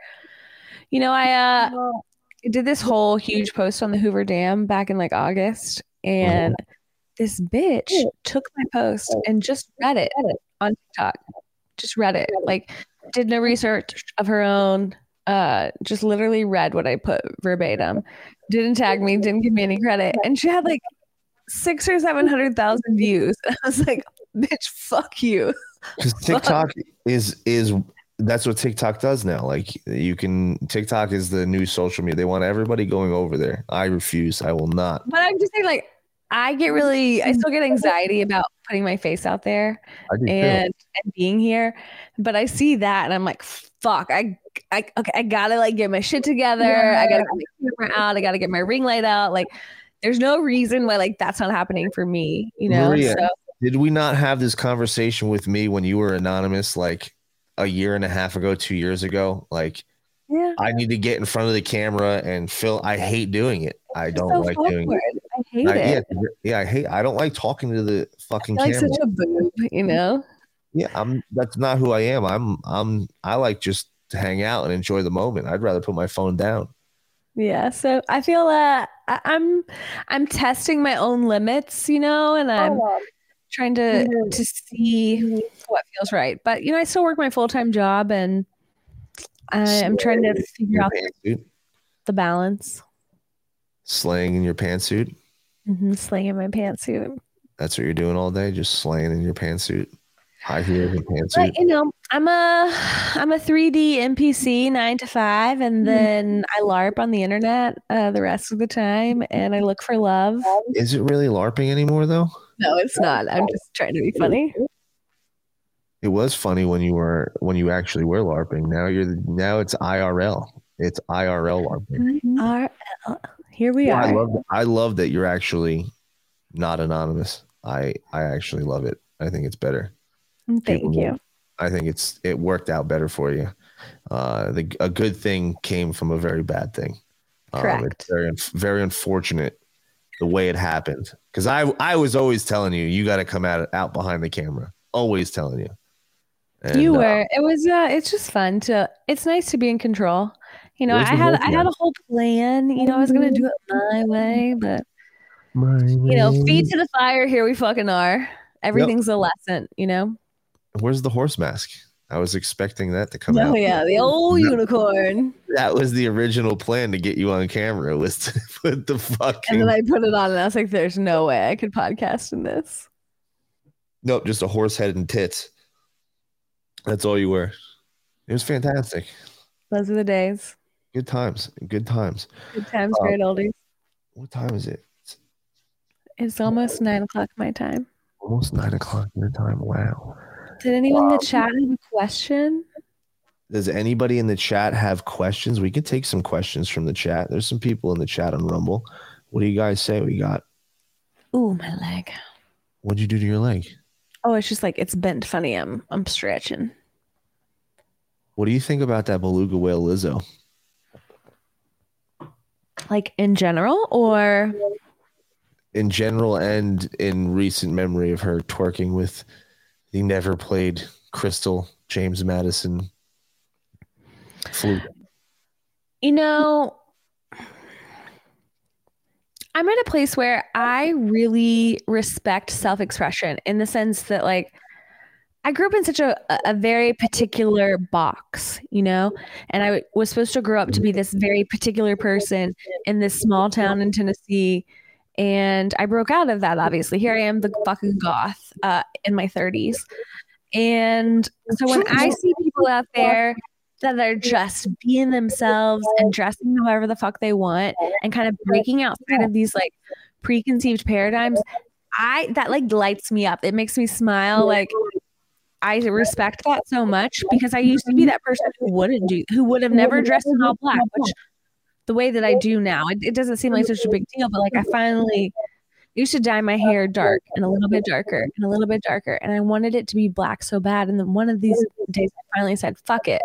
You know, I uh, did this whole huge post on the Hoover Dam back in like August, and this bitch took my post and just read it on TikTok. Just read it. Like, did no research of her own. Uh, just literally read what I put verbatim. Didn't tag me. Didn't give me any credit. And she had like six or seven hundred thousand views. I was like, bitch, fuck you. because TikTok is is that's what TikTok does now. Like you can TikTok is the new social media. They want everybody going over there. I refuse. I will not. But I'm just saying, like, I get really, I mm-hmm. still get anxiety about putting my face out there I do too. and and being here. But I see that and I'm like, fuck, I, I, okay, I gotta like get my shit together. I gotta get my camera out. I gotta get my ring light out. Like, there's no reason why like that's not happening for me. You know. Maria, So did we not have this conversation with me when you were anonymous like a year and a half ago, two years ago? Like yeah. I need to get in front of the camera and fill. I hate doing it. I don't so like doing it. Hate I- it. yeah, yeah, I hate. I don't like talking to the fucking like camera. such a boob, you know. Yeah, I'm. That's not who I am. I'm. I'm. I like just to hang out and enjoy the moment. I'd rather put my phone down. Yeah, so I feel uh I- I'm I'm testing my own limits, you know, and I'm trying to to see what feels right. But you know, I still work my full time job, and I, I'm trying to figure out pantsuit, the balance. slaying in your pantsuit. Mm-hmm, slaying in my pantsuit. That's what you're doing all day, just slaying in your pantsuit, high heels and pantsuit. But you know, I'm a I'm a 3D NPC nine to five, and then I LARP on the internet uh, the rest of the time, and I look for love. Is it really LARPing anymore though? No, it's not. I'm just trying to be funny. It was funny when you were when you actually were LARPing. Now you're now it's IRL. It's IRL LARPing. RL. Here we I are. love I love that you're actually not anonymous. I I actually love it. I think it's better. Thank People you. I think it's it worked out better for you. Uh, the, a good thing came from a very bad thing. Um, Correct. it's very very unfortunate the way it happened because I I was always telling you you got to come out out behind the camera. Always telling you. And, you uh, were. It was. Uh, it's just fun to. It's nice to be in control. You know, Where's I had. I had a whole plan. You know, I was gonna do it my way, but you know, feet to the fire. Here we fucking are. Everything's a lesson. You know. Where's the horse mask? I was expecting that to come Oh out. Oh yeah, the old unicorn. That was the original plan to get you on camera was to put the fucking And then I put it on, and I was like, "There's no way I could podcast in this." nope, just a horse head and tits. That's all you were. It was fantastic. Those are the days. Good times. Good times. Good times, Uh, great oldies. What time is it? It's almost nine o'clock my time. Almost nine o'clock your time. Wow. Did anyone in the chat have a question? Does anybody in the chat have questions? We could take some questions from the chat. There's some people in the chat on Rumble. What do you guys say we got? Ooh, my leg. What'd you do to your leg? Oh, it's just like it's bent funny. I'm I'm stretching. What do you think about that beluga whale Lizzo? Like in general, or in general and in recent memory of her twerking with the never played Crystal James Madison flute. you know, I'm at a place where I really respect self-expression in the sense that like I grew up in such a, a very particular box, you know, and I was supposed to grow up to be this very particular person in this small town in Tennessee. And I broke out of that, obviously. Here I am, the fucking goth uh, in my 30s. And so when I see people out there that are just being themselves and dressing however the fuck they want and kind of breaking outside of these like preconceived paradigms, I that like lights me up. It makes me smile like I respect that so much because I used to be that person who wouldn't do, who would have never dressed in all black, which the way that I do now, it, it doesn't seem like such a big deal, but like I finally used to dye my hair dark and a little bit darker and a little bit darker. And I wanted it to be black so bad. And then one of these days I finally said, fuck it.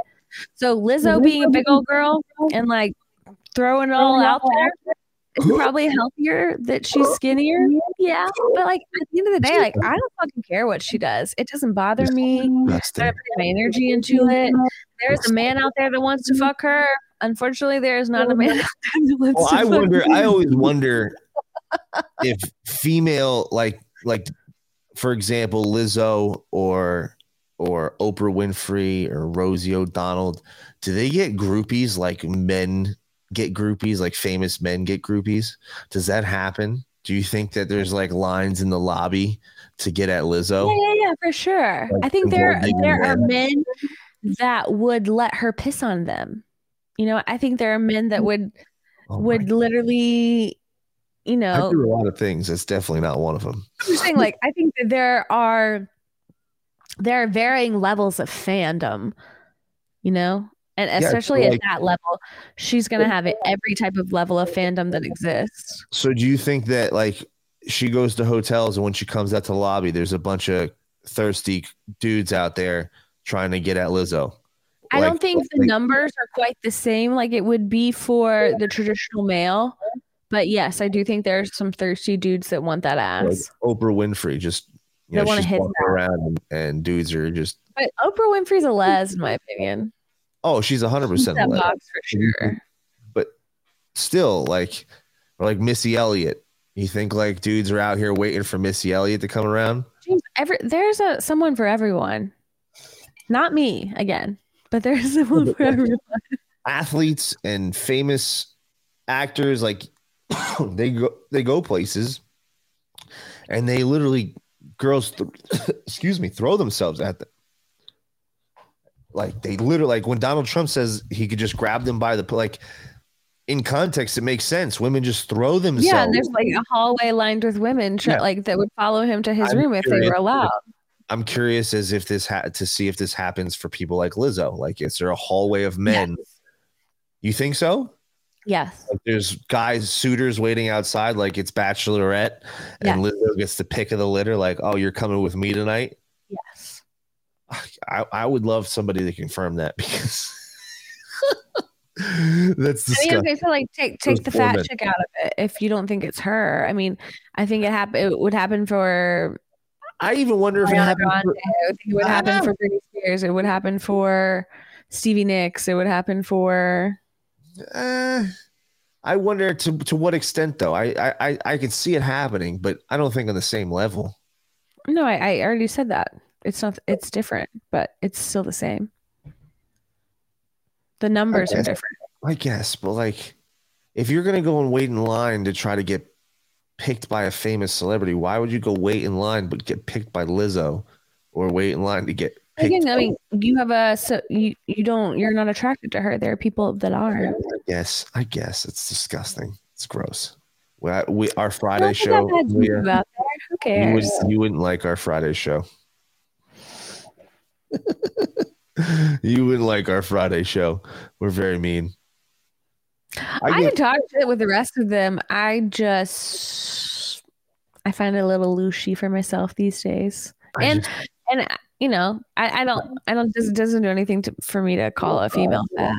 So Lizzo being a big old girl and like throwing it all out there it's probably healthier that she's oh, skinnier. Yeah. But like at the end of the day, like I don't fucking care what she does. It doesn't bother me. I put my energy into it. There's a man out there that wants to fuck her. Unfortunately, there is not a man out there that wants Well, I wonder. I always wonder if female, like, like, for example, Lizzo or or Oprah Winfrey or Rosie O'Donnell, do they get groupies like men get groupies, like famous men get groupies? Does that happen? Do you think that there's like lines in the lobby to get at Lizzo? Yeah, yeah, yeah, for sure. I think there there are men that would let her piss on them. You know, I think there are men that would oh would literally, you I know, do a lot of things. That's definitely not one of them. I'm just saying, like, I think that there are there are varying levels of fandom, you know, and Yeah, so, especially at that level, she's gonna have every type of level of fandom that exists. So do you think that like she goes to hotels and when she comes out to the lobby, there's a bunch of thirsty dudes out there trying to get at Lizzo? I Like- don't think the numbers are quite the same like it would be for the traditional male. But yes, I do think there's some thirsty dudes that want that like ass. Oprah Winfrey just you They know wanna she's hit around and, and dudes are just But Oprah Winfrey's a les, in my opinion. Oh she's hundred percent That box for sure. but still like or like Missy Elliott. You think like dudes are out here waiting for Missy Elliott to come around? Every there's a someone for everyone. Not me again, but there's someone for everyone. athletes and famous actors like they go they go places and they literally girls th- excuse me throw themselves at them like they literally like when donald trump says he could just grab them by the like in context it makes sense women just throw themselves Yeah, and there's like a hallway lined with women, tr- Yeah. like that would follow him to his I'm room if they were allowed. i'm curious as if this had to see if this happens for people like lizzo like is there a hallway of men you think so Yes. Like there's guys, suitors waiting outside, like it's bachelorette, and Lizzo gets the pick of the litter, like, oh, you're coming with me tonight. Yes. I, I would love somebody to confirm that because that's I mean, okay, so like take take the fat chick out of it if you don't think it's her. I mean, I think it happen. It would happen for. I even wonder if it happened for- it would happen for Britney Spears. It would happen for Stevie Nicks. It would happen for. Uh, I wonder to to what extent though. I I I- I could see it happening, but I don't think on the same level. No, I, I already said that. It's not. It's different, but it's still the same. The numbers are different. I guess, but like, if you're gonna go and wait in line to try to get picked by a famous celebrity, why would you go wait in line but get picked by Lizzo, or wait in line to get picked? Again, I mean, you have a so you you don't you're not attracted to her. There are people that are. I guess. I guess it's disgusting. It's gross. We, we our Friday Don't put that show. we- uh, juju out there. Who you, cares? you wouldn't like our Friday show. you wouldn't like our Friday show. We're very mean. I, get- can talk shit with the rest of them. I just I find it a little loosey for myself these days, I and just- and you know I, I don't I don't this doesn't do anything to, for me to call a female fat.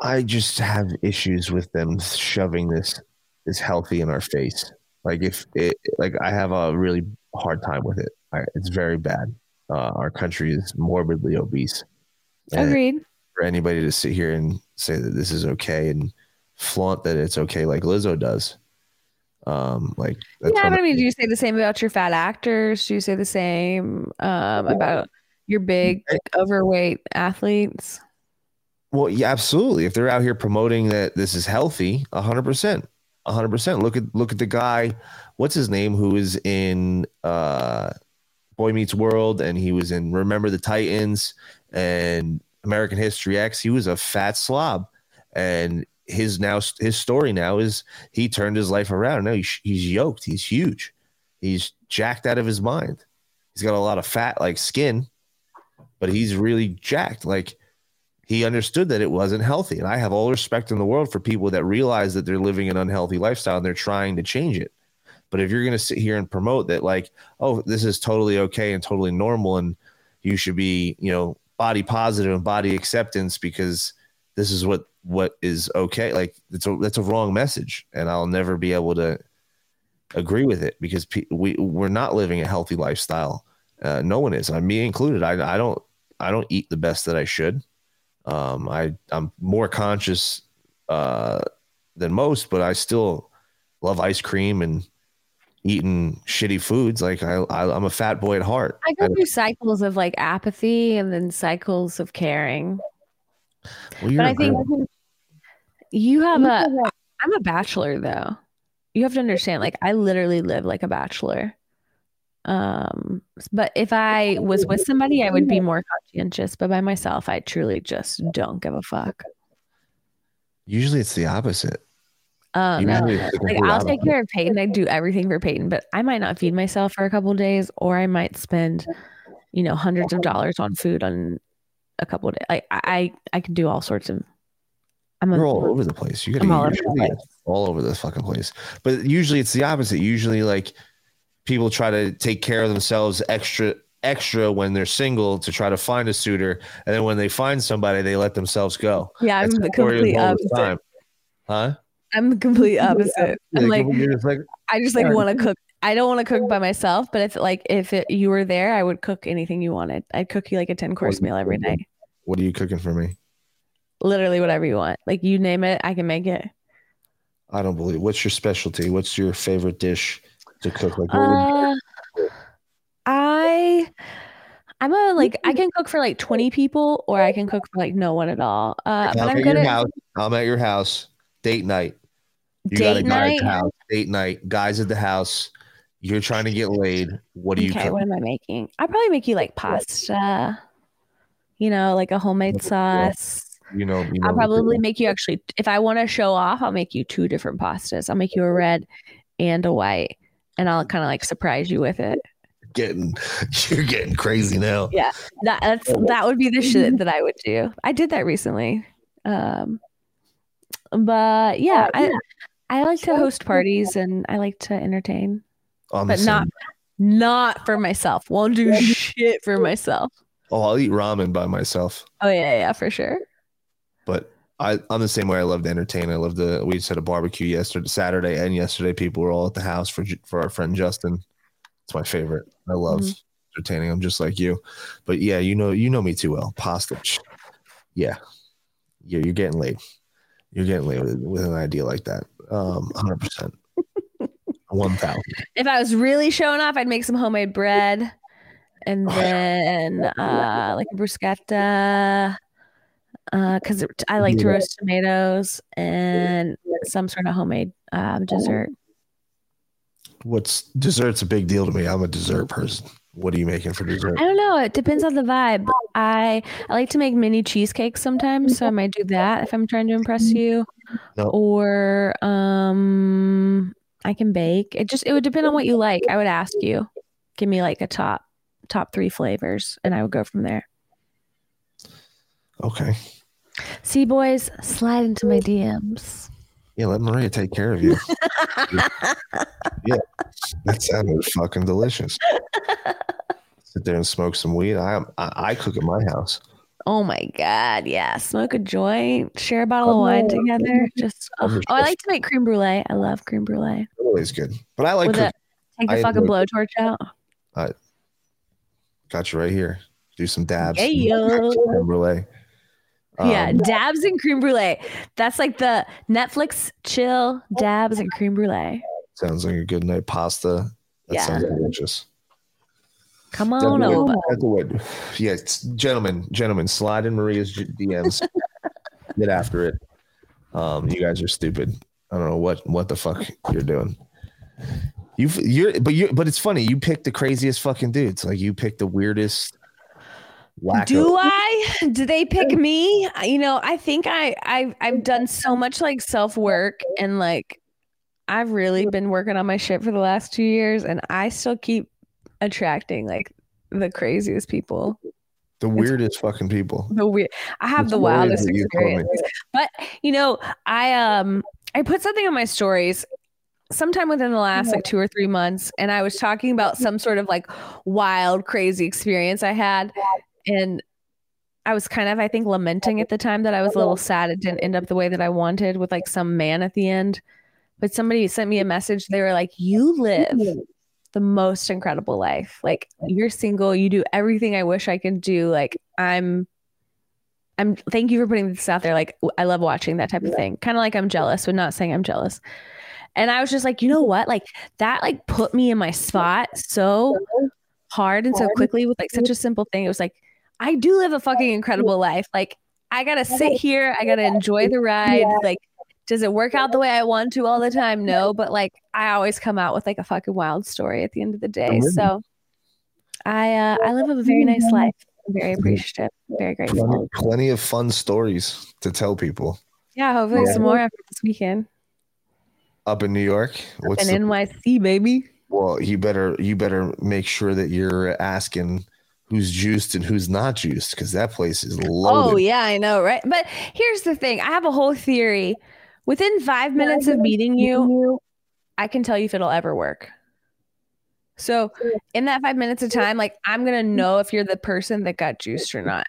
I just have issues with them shoving this this healthy in our face. Like if it like I have a really hard time with it. I, it's very bad. Uh, our country is morbidly obese. And Agreed. For anybody to sit here and say that this is okay and flaunt that it's okay, like Lizzo does, um, like that's yeah, but I mean, do you say the same about your fat actors? Do you say the same um, about your big overweight athletes? Well, yeah, absolutely. If they're out here promoting that this is healthy, hundred percent, hundred percent. Look at look at the guy. What's his name? Who is in uh, Boy Meets World, and he was in Remember the Titans and American History X. He was a fat slob, and his now his story now is he turned his life around. Now he's, he's yoked. He's huge. He's jacked out of his mind. He's got a lot of fat like skin, but he's really jacked. Like he understood that it wasn't healthy. And I have all respect in the world for people that realize that they're living an unhealthy lifestyle and they're trying to change it. But if you're going to sit here and promote that, like, oh, this is totally okay and totally normal, and you should be, you know, body positive and body acceptance because this is what what is okay. Like, it's a that's a wrong message, and I'll never be able to agree with it because pe- we we're not living a healthy lifestyle. Uh, no one is, I me included. I I don't I don't eat the best that I should. Um, I I'm more conscious uh, than most, but I still love ice cream and eating shitty foods. Like I, I am a fat boy at heart. I go through cycles of like apathy and then cycles of caring. Well, but I think you have a. I'm a bachelor though. You have to understand. Like I literally live like a bachelor. Um, but if I was with somebody, I would be more conscientious. But by myself, I truly just don't give a fuck. Usually, it's the opposite. Um, Usually it's the like I'll take care of Peyton. I do everything for Peyton, but I might not feed myself for a couple days, or I might spend, you know, hundreds of dollars on food on a couple of days. Like I, I, I can do all sorts of. I'm a, You're all over the place. You got I'm all over get all over the fucking place. But usually it's the opposite. Usually like people try to take care of themselves extra extra when they're single to try to find a suitor, and then when they find somebody, they let themselves go. Yeah, I'm That's the how it is complete all the opposite. time. Huh? I'm the complete opposite. I'm Like, like, you're just like I just like want to cook. I don't want to cook by myself, but if like if it, you were there, I would cook anything you wanted. I'd cook you like a ten course meal every night. what are you cooking for me? Literally whatever you want. Like you name it, I can make it. I don't believe. What's your specialty? What's your favorite dish to cook? Like, Uh, I I'm a like I can cook for like 20 people or I can cook for like no one at all. Uh I'm I'm at your at house. I'm at your house. Date night. You got a Date guy at night? the house. Date night. Guys at the house. You're trying to get laid. What do you Okay, cook? what am I making? I'll probably make you like pasta. You know, like a homemade sauce. You know, you know I'll probably make you actually if I want to show off, I'll make you two different pastas. I'll make you a red and a white. And I'll kind of like surprise you with it. getting you're getting crazy now. Yeah. That that's that would be the shit that I would do. I did that recently. Um but yeah, I I like to host parties and I like to entertain. I'm but not not for myself. Won't do shit for myself. Oh, I'll eat ramen by myself. Oh yeah, yeah, for sure. But I, I'm the same way. I love to entertain. I love to. We just had a barbecue yesterday, Saturday, and yesterday. People were all at the house for for our friend Justin. It's my favorite. I love Mhm. entertaining. I'm just like you. But yeah, you know, you know me too well. Pasta. Yeah, yeah. You're getting laid. You're getting laid with, with an idea like that. Um, 100. percent One thousand. If I was really showing off, I'd make some homemade bread and then uh like a bruschetta. Uh, because I like to roast tomatoes and some sort of homemade um dessert. What's dessert's a big deal to me. I'm a dessert person. What are you making for dessert? I don't know. It depends on the vibe. I I like to make mini cheesecakes sometimes, so I might do that if I'm trying to impress you. No. Or um, I can bake. It just it would depend on what you like. I would ask you, give me like a top top three flavors, and I would go from there. Okay. See, boys, slide into my DMs. Yeah, let Maria take care of you. yeah, that sounded fucking delicious. Sit there and smoke some weed. I I, I cook at my house. Oh my god, yeah! Smoke a joint, share a bottle of wine together. Just oh, oh, I like to make creme brulee. I love creme brulee. Always good. But I like With a, take the fucking blowtorch out. I got you right here. Do some dabs. Yeah, yo. Creme brulee. Yeah, Um, dabs and cream brulee. That's like the Netflix chill dabs and cream brulee. sounds like a good night. Pasta. That Yeah. sounds delicious. Come on way- over. that's the way- Yeah, gentlemen, gentlemen, slide in Maria's DMs. Get after it. Um, you guys are stupid. I don't know what what the fuck you're doing. You you're but you but it's funny. You pick the craziest fucking dudes. Like you pick the weirdest. Wacko. Do I? Do they pick me? You know, I think I I've I've done so much like self work and like I've really been working on my shit for the last two years, and I still keep attracting like the craziest people. The weirdest fucking people. the weird i have The the wildest that you told me. experience but you know i um i put something on my stories sometime within the last like two or three months and i was talking about some sort of like wild crazy experience i had and i was kind of i think lamenting at the time that i was a little sad it didn't end up the way that i wanted with like some man at the end but somebody sent me a message they were like you live the most incredible life. Like you're single, you do everything I wish I could do. Like I'm I'm thank you for putting this out there. Like I love watching that type of thing. Kind of like I'm jealous, but not saying I'm jealous. And I was just like, you know what? Like that like put me in my spot so hard and so quickly with like such a simple thing. It was like I do live a fucking incredible life. Like I got to sit here, I got to enjoy the ride. Like does it work out the way I want to all the time? No, but like I always come out with like a fucking wild story at the end of the day. So I uh I live a very nice life. I'm very appreciative, very grateful. Plenty, plenty of fun stories to tell people. Yeah, hopefully Yeah. some more after this weekend. Up in New York, what's in the- NYC, baby. well, you better you better make sure that you're asking who's juiced and who's not juiced because that place is oh, loaded. Oh yeah, I know, right? But here's the thing: I have a whole theory. Within five minutes of meeting you, I can tell you if it'll ever work. So in that five minutes of time, like I'm gonna mm-hmm. know if you're the person that got juiced or not.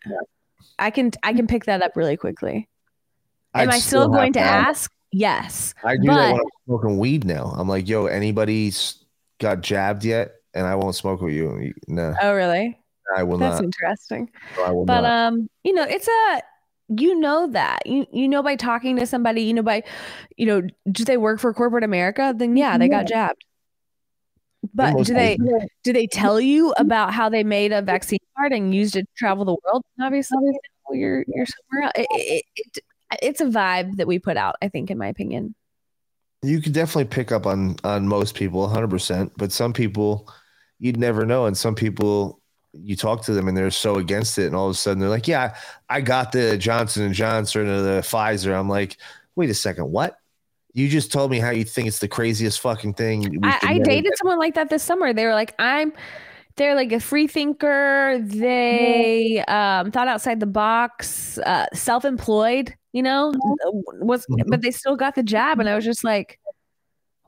I can I can pick that up really quickly. Am I'd I still have going to ask. ask? Yes. I do but that when I'm smoking weed now. I'm like, yo, anybody's got jabbed yet? And I won't smoke with you. No, oh really? I will That's not. interesting. No, I will but not. um you know it's a you know that. You you know by talking to somebody you know by you know do they work for corporate america? Then yeah they got jabbed. But most do they do they tell you about how they made a vaccine card and used it to travel the world? Obviously you're you're somewhere else. It, it, it, it's a vibe that we put out i think in my opinion. You could definitely pick up on on most people 100% but some people you'd never know. And some people you talk to them and they're so against it and all of a sudden they're like yeah i got the johnson and johnson or the pfizer i'm like wait a second what you just told me how you think it's the craziest fucking thing I, I dated get." someone like that this summer. They were like, I'm they're like a free thinker. They um, thought outside the box, uh, self-employed, you know, was but they still got the jab. And I was just like,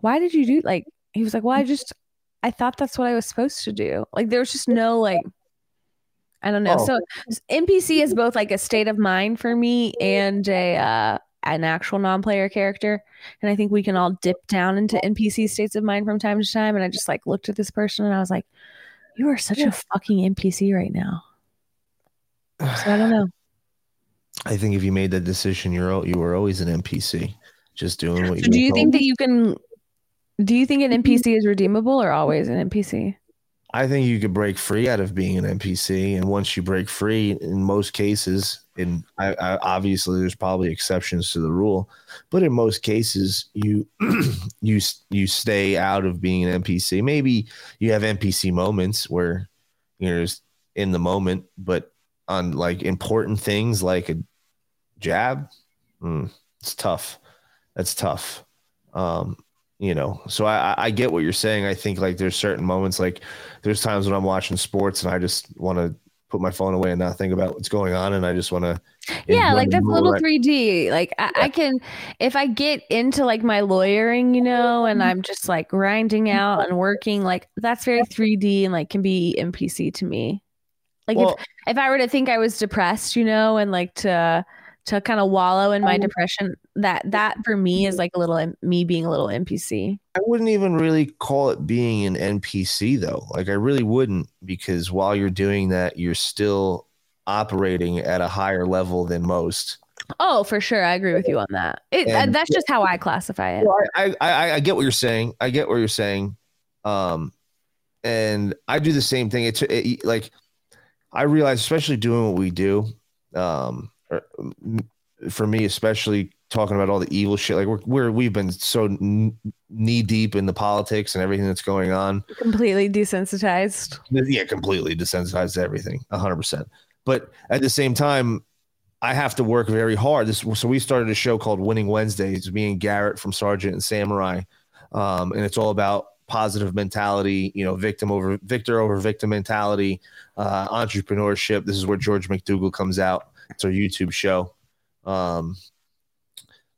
why did you do like he was like, Well, I just I thought that's what I was supposed to do. Like there was just no like I don't know. Oh. So NPC is both like a state of mind for me and a uh an actual non-player character. And I think we can all dip down into NPC states of mind from time to time. And I just like looked at this person and I was like, You are such a fucking NPC right now. So I don't know. i think if you made that decision you're al- you were always an npc just doing what So you do you were think told. that you can do you think an NPC is redeemable or always an NPC? I think you could break free out of being an NPC, and once you break free, in most cases, and I, I, obviously there's probably exceptions to the rule, but in most cases, you you you stay out of being an NPC. Maybe you have NPC moments where you're just in the moment, but on like important things like a jab, mm, it's tough. That's tough. Um, you know, so I, I- get what you're saying. I think like there's certain moments, like there's times when I'm watching sports and I just want to put my phone away and not think about what's going on, and I just want to. Yeah, like that's a little 3D. Like I, I can, if I get into like my lawyering, you know, and I'm just like grinding out and working, like that's very 3D and like can be NPC to me. Like Well- if if I were to think I was depressed, you know, and like to to kind of wallow in my depression, that that for me is like a little me being a little NPC. I wouldn't even really call it being an NPC though. Like I really wouldn't because while you're doing that, you're still operating at a higher level than most. Oh, for sure, I agree with you on that. It, And- that's just how I classify it. Well, I, I, I, get what you're saying. I get what you're saying. Um, and I do the same thing. It's it, like I realize, especially doing what we do, um, for me, especially talking about all the evil shit. Like we're, we're we've been so knee deep in the politics and everything that's going on. Completely desensitized. Yeah, completely desensitized to everything, hundred percent. But at the same time, I have to work very hard. This so we started a show called Winning Wednesdays. Me and Garrett from Sergeant and Samurai, um, and it's all about positive mentality, you know, victim over victor over victim mentality, uh, entrepreneurship. This is where George McDougall comes out. It's our YouTube show. Um,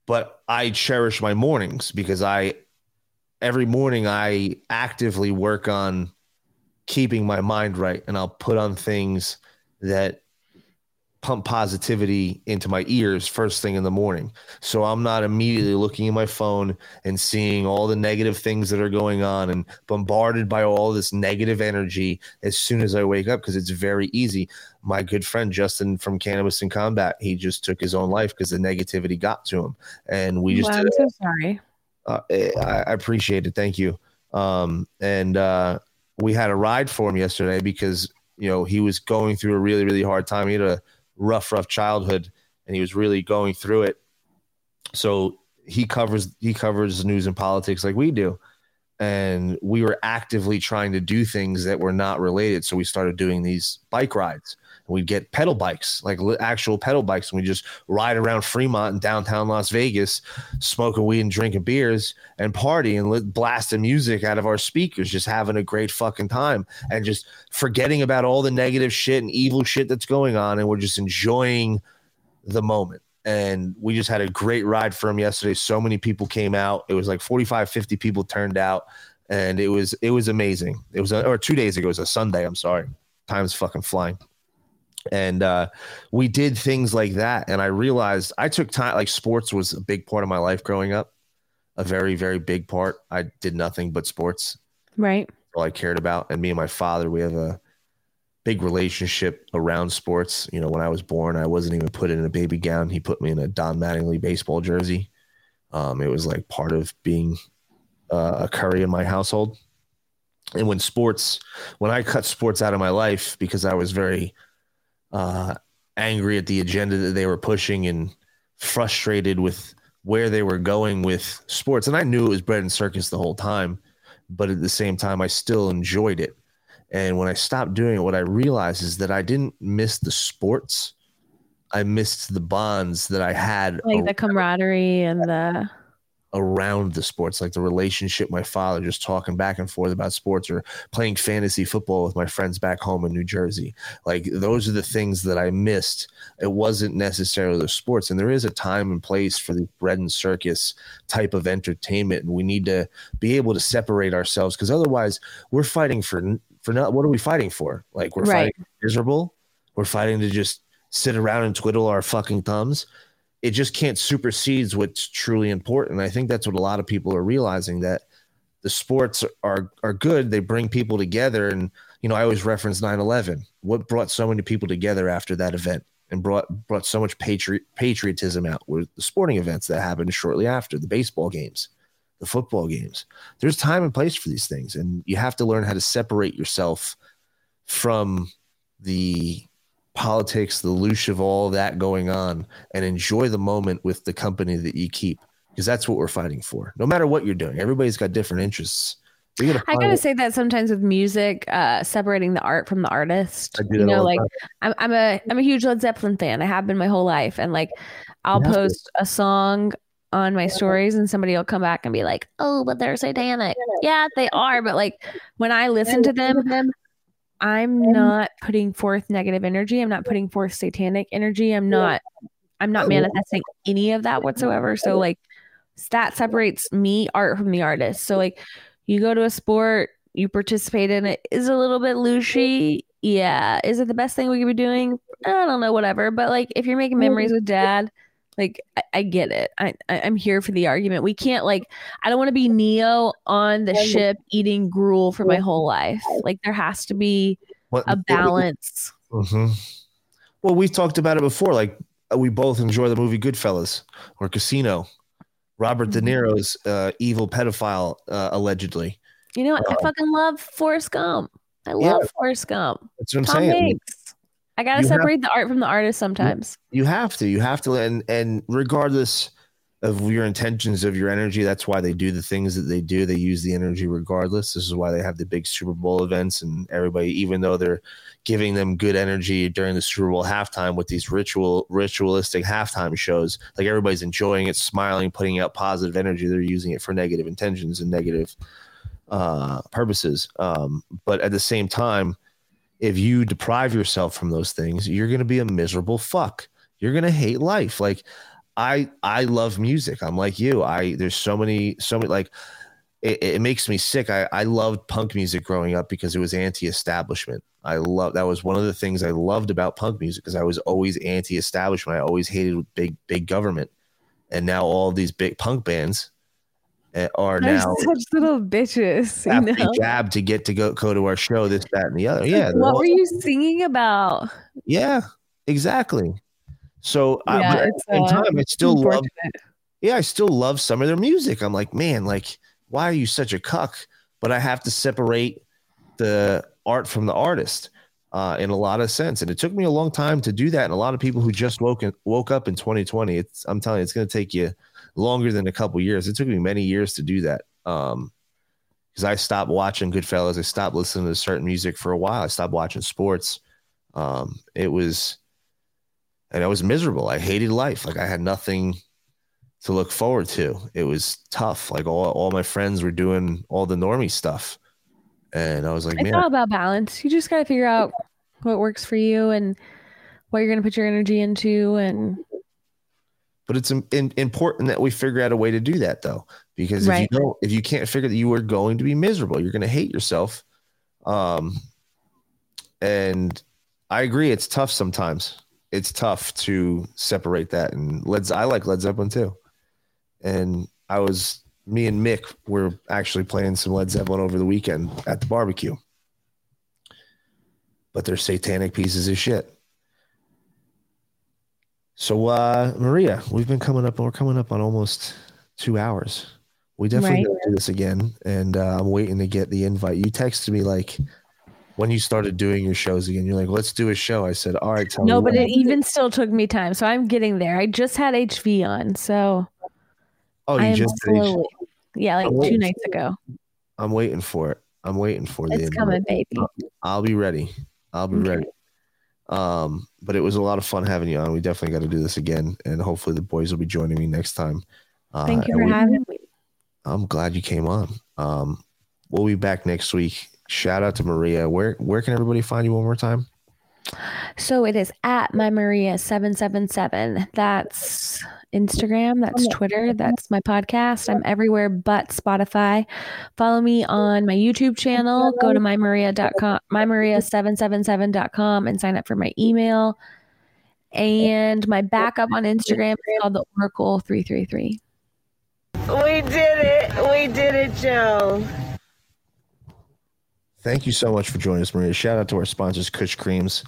but I cherish my mornings because I every morning I actively work on keeping my mind right and I'll put on things that pump positivity into my ears first thing in the morning. So I'm not immediately looking at my phone and seeing all the negative things that are going on and bombarded by all this negative energy as soon as I wake up because it's very easy. My good friend Justin from Cannabis and Combat, he just took his own life because the negativity got to him. And we just. Well, I'm so sorry. uh, I, I appreciate it. Thank you. Um, and uh, we had a ride for him yesterday because you know he was going through a really really hard time. He had a rough rough childhood, and he was really going through it. So he covers he covers news and politics like we do, and we were actively trying to do things that were not related. So we started doing these bike rides. We'd get pedal bikes, like actual pedal bikes, and we just ride around Fremont and downtown Las Vegas, smoking weed and drinking beers and party and blasting music out of our speakers, just having a great fucking time and just forgetting about all the negative shit and evil shit that's going on. And we're just enjoying the moment. And we just had a great ride for him yesterday. So many people came out. It was like 45, 50 people turned out. And it was it was amazing. It was a, or two days ago. It was a Sunday. I'm sorry. Time's fucking flying and uh, we did things like that and i realized i took time like sports was a big part of my life growing up a very very big part. I did nothing but sports. Right. all i cared about and me and my father we have a big relationship around sports. You know when i was born i wasn't even put in a baby gown. He put me in a don mattingly baseball jersey. Um, it was like part of being uh, a curry in my household. And when sports when i cut sports out of my life because i was very uh, angry at the agenda that they were pushing and frustrated with where they were going with sports. And I knew it was bread and circus the whole time, but at the same time, I still enjoyed it. And when I stopped doing it, what I realized is that I didn't miss the sports. I missed the bonds that I had Like the camaraderie and the around the sports, like the relationship my father just talking back and forth about sports or playing fantasy football with my friends back home in New Jersey. Like those are the things that I missed. It wasn't necessarily the sports. And there is a time and place for the bread and circus type of entertainment. And we need to be able to separate ourselves because otherwise we're fighting for for not what are we fighting for? Like we're Right. fighting miserable. We're fighting to just sit around and twiddle our fucking thumbs it just can't supersedes what's truly important. I think that's what a lot of people are realizing that the sports are are good. They bring people together, and you know I always reference 9/11. What brought so many people together after that event and brought brought so much patriot patriotism out were the sporting events that happened shortly after the baseball games, the football games. There's time and place for these things, and you have to learn how to separate yourself from the politics, the loosh of all that going on, and enjoy the moment with the company that you keep. Because that's what we're fighting for. No matter what you're doing, everybody's got different interests. Gotta I gotta what- say that sometimes with music, uh, separating the art from the artist. I do You know, like. I'm I'm a I'm a huge Led Zeppelin fan. I have been my whole life, and like I'll You have to. post a song on my stories, and somebody will come back and be like, "Oh, but they're satanic." Yeah, they are, but like when I listen to them, I'm not putting forth negative energy. I'm not putting forth satanic energy. I'm not I'm not manifesting any of that whatsoever. So like that separates me art from the artist. So like you go to a sport, you participate in it, is a little bit looshy. Yeah. Is it the best thing we could be doing? I don't know, whatever. But like if you're making memories with dad, like I, I get it. I, I I'm here for the argument. We can't like I don't want to be Neo on the ship eating gruel for my whole life. Like there has to be What- a balance. Mhm. Well, we've talked about it before. Like uh, we both enjoy the movie Goodfellas or Casino. Robert Mm-hmm. De Niro's uh, evil pedophile, uh, allegedly. You know, what? I Uh, fucking love Forrest Gump. I Yeah. love Forrest Gump. That's what I'm Tom saying. Hanks. I gotta you have- separate the art from the artist sometimes. You have to. You have to. And and regardless of your intentions of your energy, that's why they do the things that they do. They use the energy regardless. This is why they have the big Super Bowl events and everybody, even though they're giving them good energy during the Super Bowl halftime with these ritual ritualistic halftime shows, like everybody's enjoying it, smiling, putting out positive energy. They're using it for negative intentions and negative uh, purposes. Um, but at the same time, if you deprive yourself from those things, you're going to be a miserable fuck. You're going to hate life. Like I, I love music. I'm like you. I there's so many, so many like it, it makes me sick. I, I loved punk music growing up because it was anti-establishment. I love that was one of the things I loved about punk music because I was always anti-establishment. I always hated big big government, and now all these big punk bands are They're now such little bitches. have You to know? jab to get to go go to our show. This, that, and the other. Yeah, they're What all- were you singing about? yeah, exactly. So Yeah, at it's, the same uh, time, I still love. Yeah, I still love some of their music. I'm like, man, like, why are you such a cuck? But I have to separate the art from the artist uh, in a lot of sense, and it took me a long time to do that. And a lot of people who just woke in, woke up in 2020, it's I'm telling you, it's going to take you longer than a couple years. It took me many years to do that. Um, because I stopped watching Goodfellas. I stopped listening to certain music for a while. I stopped watching sports. Um, it was, and I was miserable. I hated life. Like I had nothing to look forward to. It was tough. Like all, all my friends were doing all the normie stuff. And I was like, It's man, all about balance. You just got to figure out what works for you and what you're going to put your energy into. And but it's in, important that we figure out a way to do that though, because if Right. you don't, if you can't figure that you are going to be miserable, you're going to hate yourself. Um, and I agree. It's tough sometimes. It's tough to separate that. And Led, I like Led Zeppelin too. And I was, me and Mick were actually playing some Led Zeppelin over the weekend at the barbecue. But they're satanic pieces of shit. So, uh, Maria, we've been coming up, we're coming up on almost two hours. We definitely Right. gotta do this again. And uh, I'm waiting to get the invite. You texted me like when you started doing your shows again. You're like, let's do a show. I said, all right, tell no, but when." it even still took me time. So I'm getting there. I just had HV on. So oh, you am just slowly. Yeah, like I'm two waiting nights ago. I'm waiting for it. I'm waiting for the It's invite. coming, baby. I'll be ready. I'll be Okay. ready. Um, but it was a lot of fun having you on. We definitely got to do this again, and hopefully the boys will be joining me next time. Uh, Thank you for we- having me. I'm glad you came on. Um, we'll be back next week. Shout out to Maria. Where where can everybody find you one more time? So it is at my Maria seven seven seven. That's Instagram. That's Twitter. That's my podcast. I'm everywhere but Spotify. Follow me on my YouTube channel. Go to mymaria.com, mymaria777.com and sign up for my email. And my backup on Instagram is called the Oracle three three three. We did it. We did it, Joe. Thank you so much for joining us, Maria. Shout out to our sponsors, Kush Creams.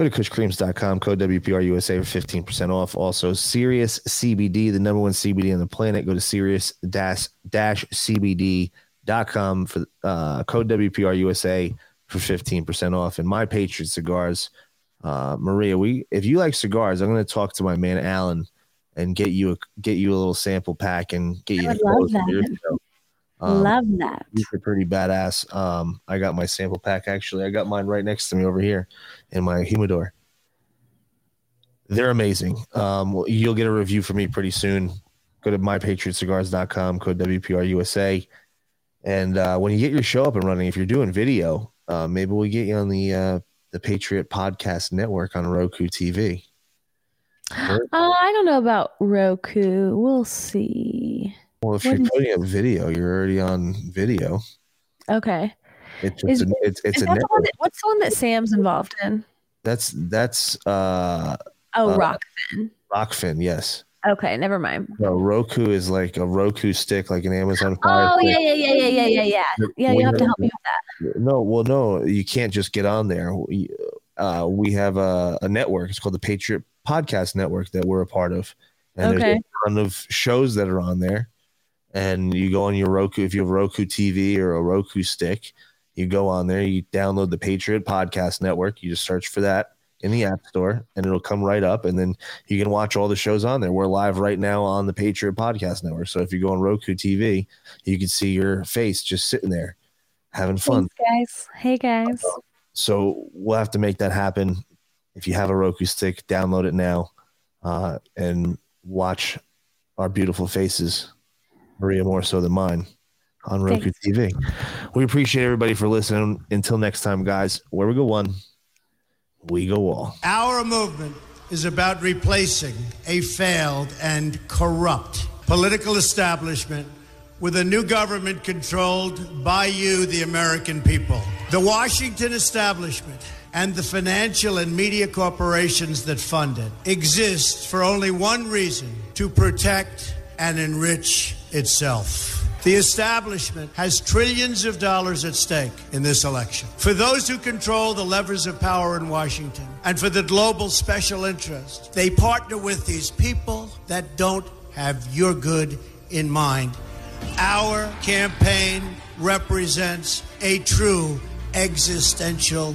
Go to kushcreams.com, code WPRUSA for 15% off. Also, Sirius CBD, the number one CBD on the planet. Go to Sirius dash dash CBD.com for uh, code WPRUSA for 15% off. And My Patriot Cigars. Uh, Maria, we if you like cigars, I'm going to talk to my man Alan and get you a get you a little sample pack and get you I a would love that. Um, Love that. these are pretty badass. Um, I got my sample pack actually. I got mine right next to me over here in my humidor. They're amazing. Um, you'll get a review from me pretty soon. Go to mypatriotcigars.com, code WPRUSA. And uh, when you get your show up and running, if you're doing video, uh, maybe we'll get you on the uh, the Patriot Podcast Network on Roku TV. Uh, I don't know about Roku. We'll see. Well, if What you're putting up video, you're already on video. Okay. It's Is- a, it's it's a that the one that, what's the one that Sam's involved in? That's that's uh Oh, uh, Rokfin. Rokfin, yes. Okay, never mind. No, Roku is like a Roku stick, like an Amazon Fire Oh yeah, yeah, yeah, yeah, yeah, yeah, yeah. Yeah, you have to help me with that. No, well, no, you can't just get on there. We, uh, we have a, a network. It's called the Patriot Podcast Network that we're a part of, and there's a ton of shows that are on there. And you go on your Roku if you have Roku TV or a Roku stick, you go on there, you download the Patriot Podcast Network. You just search for that in the App Store, and it'll come right up. And then you can watch all the shows on there. We're live right now on the Patriot Podcast Network. So if you go on Roku TV, you can see your face just sitting there having fun. Thanks, guys. Hey, guys. So we'll have to make that happen. If you have a Roku stick, download it now uh, and watch our beautiful faces, Maria more so than mine, on Roku TV. We appreciate everybody for listening. Until next time, guys, where we go one, we go all. Our movement is about replacing a failed and corrupt political establishment with a new government controlled by you, the American people. The Washington establishment and the financial and media corporations that fund it exist for only one reason to protect and enrich itself. The establishment has trillions of dollars at stake in this election. For those who control the levers of power in Washington and for the global special interests, they partner with these people that don't have your good in mind. Our campaign represents a true existential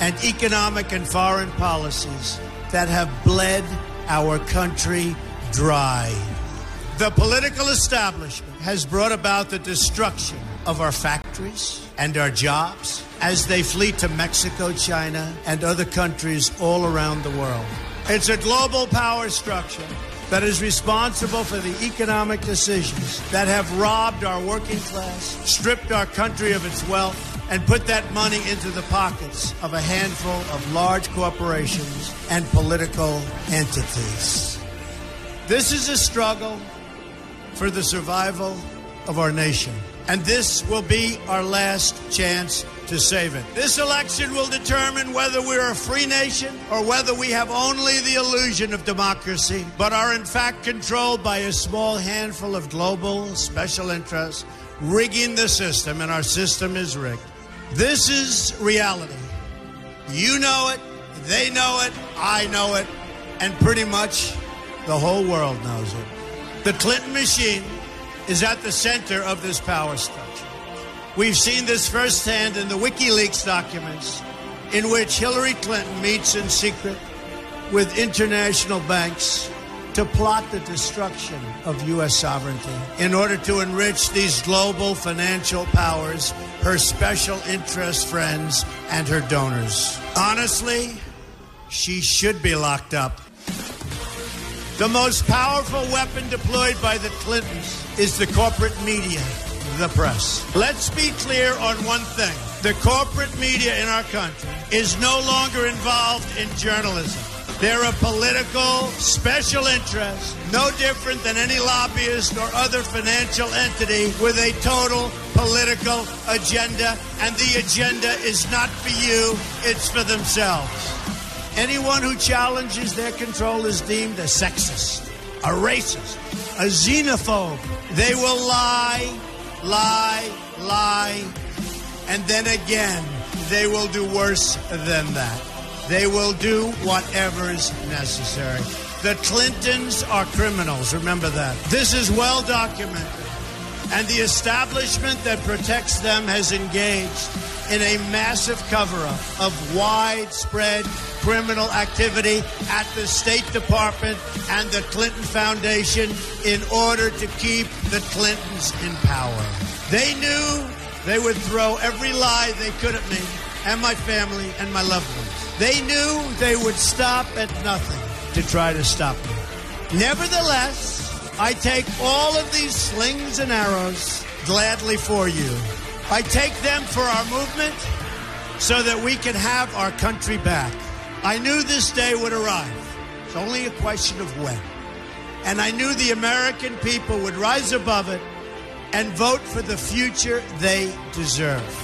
and economic and foreign policies that have bled our country dry. The political establishment has brought about the destruction of our factories and our jobs as they flee to Mexico, China, and other countries all around the world. It's a global power structure that is responsible for the economic decisions that have robbed our working class, stripped our country of its wealth, and put that money into the pockets of a handful of large corporations and political entities. This is a struggle for the survival of our nation. And this will be our last chance to save it. This election will determine whether we're a free nation or whether we have only the illusion of democracy, but are in fact controlled by a small handful of global special interests rigging the system, and our system is rigged. This is reality. You know it, they know it, I know it, and pretty much the whole world knows it. The Clinton machine is at the center of this power structure. We've seen this firsthand in the WikiLeaks documents, in which Hillary Clinton meets in secret with international banks to plot the destruction of U.S. sovereignty in order to enrich these global financial powers, her special interest friends, and her donors. Honestly, she should be locked up. The most powerful weapon deployed by the Clintons is the corporate media, the press. Let's be clear on one thing the corporate media in our country is no longer involved in journalism. They're a political special interest, no different than any lobbyist or other financial entity with a total political agenda. And the agenda is not for you, it's for themselves. Anyone who challenges their control is deemed a sexist, a racist, a xenophobe. They will lie, lie, lie, and then again, they will do worse than that. They will do whatever is necessary. The Clintons are criminals, remember that. This is well documented. And the establishment that protects them has engaged in a massive cover up of widespread criminal activity at the State Department and the Clinton Foundation in order to keep the Clintons in power. They knew they would throw every lie they could at me and my family and my loved ones. They knew they would stop at nothing to try to stop me. Nevertheless, I take all of these slings and arrows gladly for you. I take them for our movement so that we can have our country back. I knew this day would arrive. It's only a question of when. And I knew the American people would rise above it and vote for the future they deserve.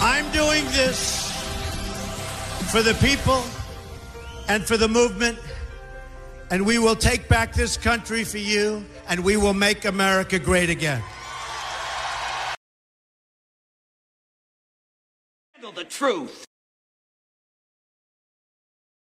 I'm doing this for the people and for the movement, and we will take back this country for you, and we will make America great again. the truth.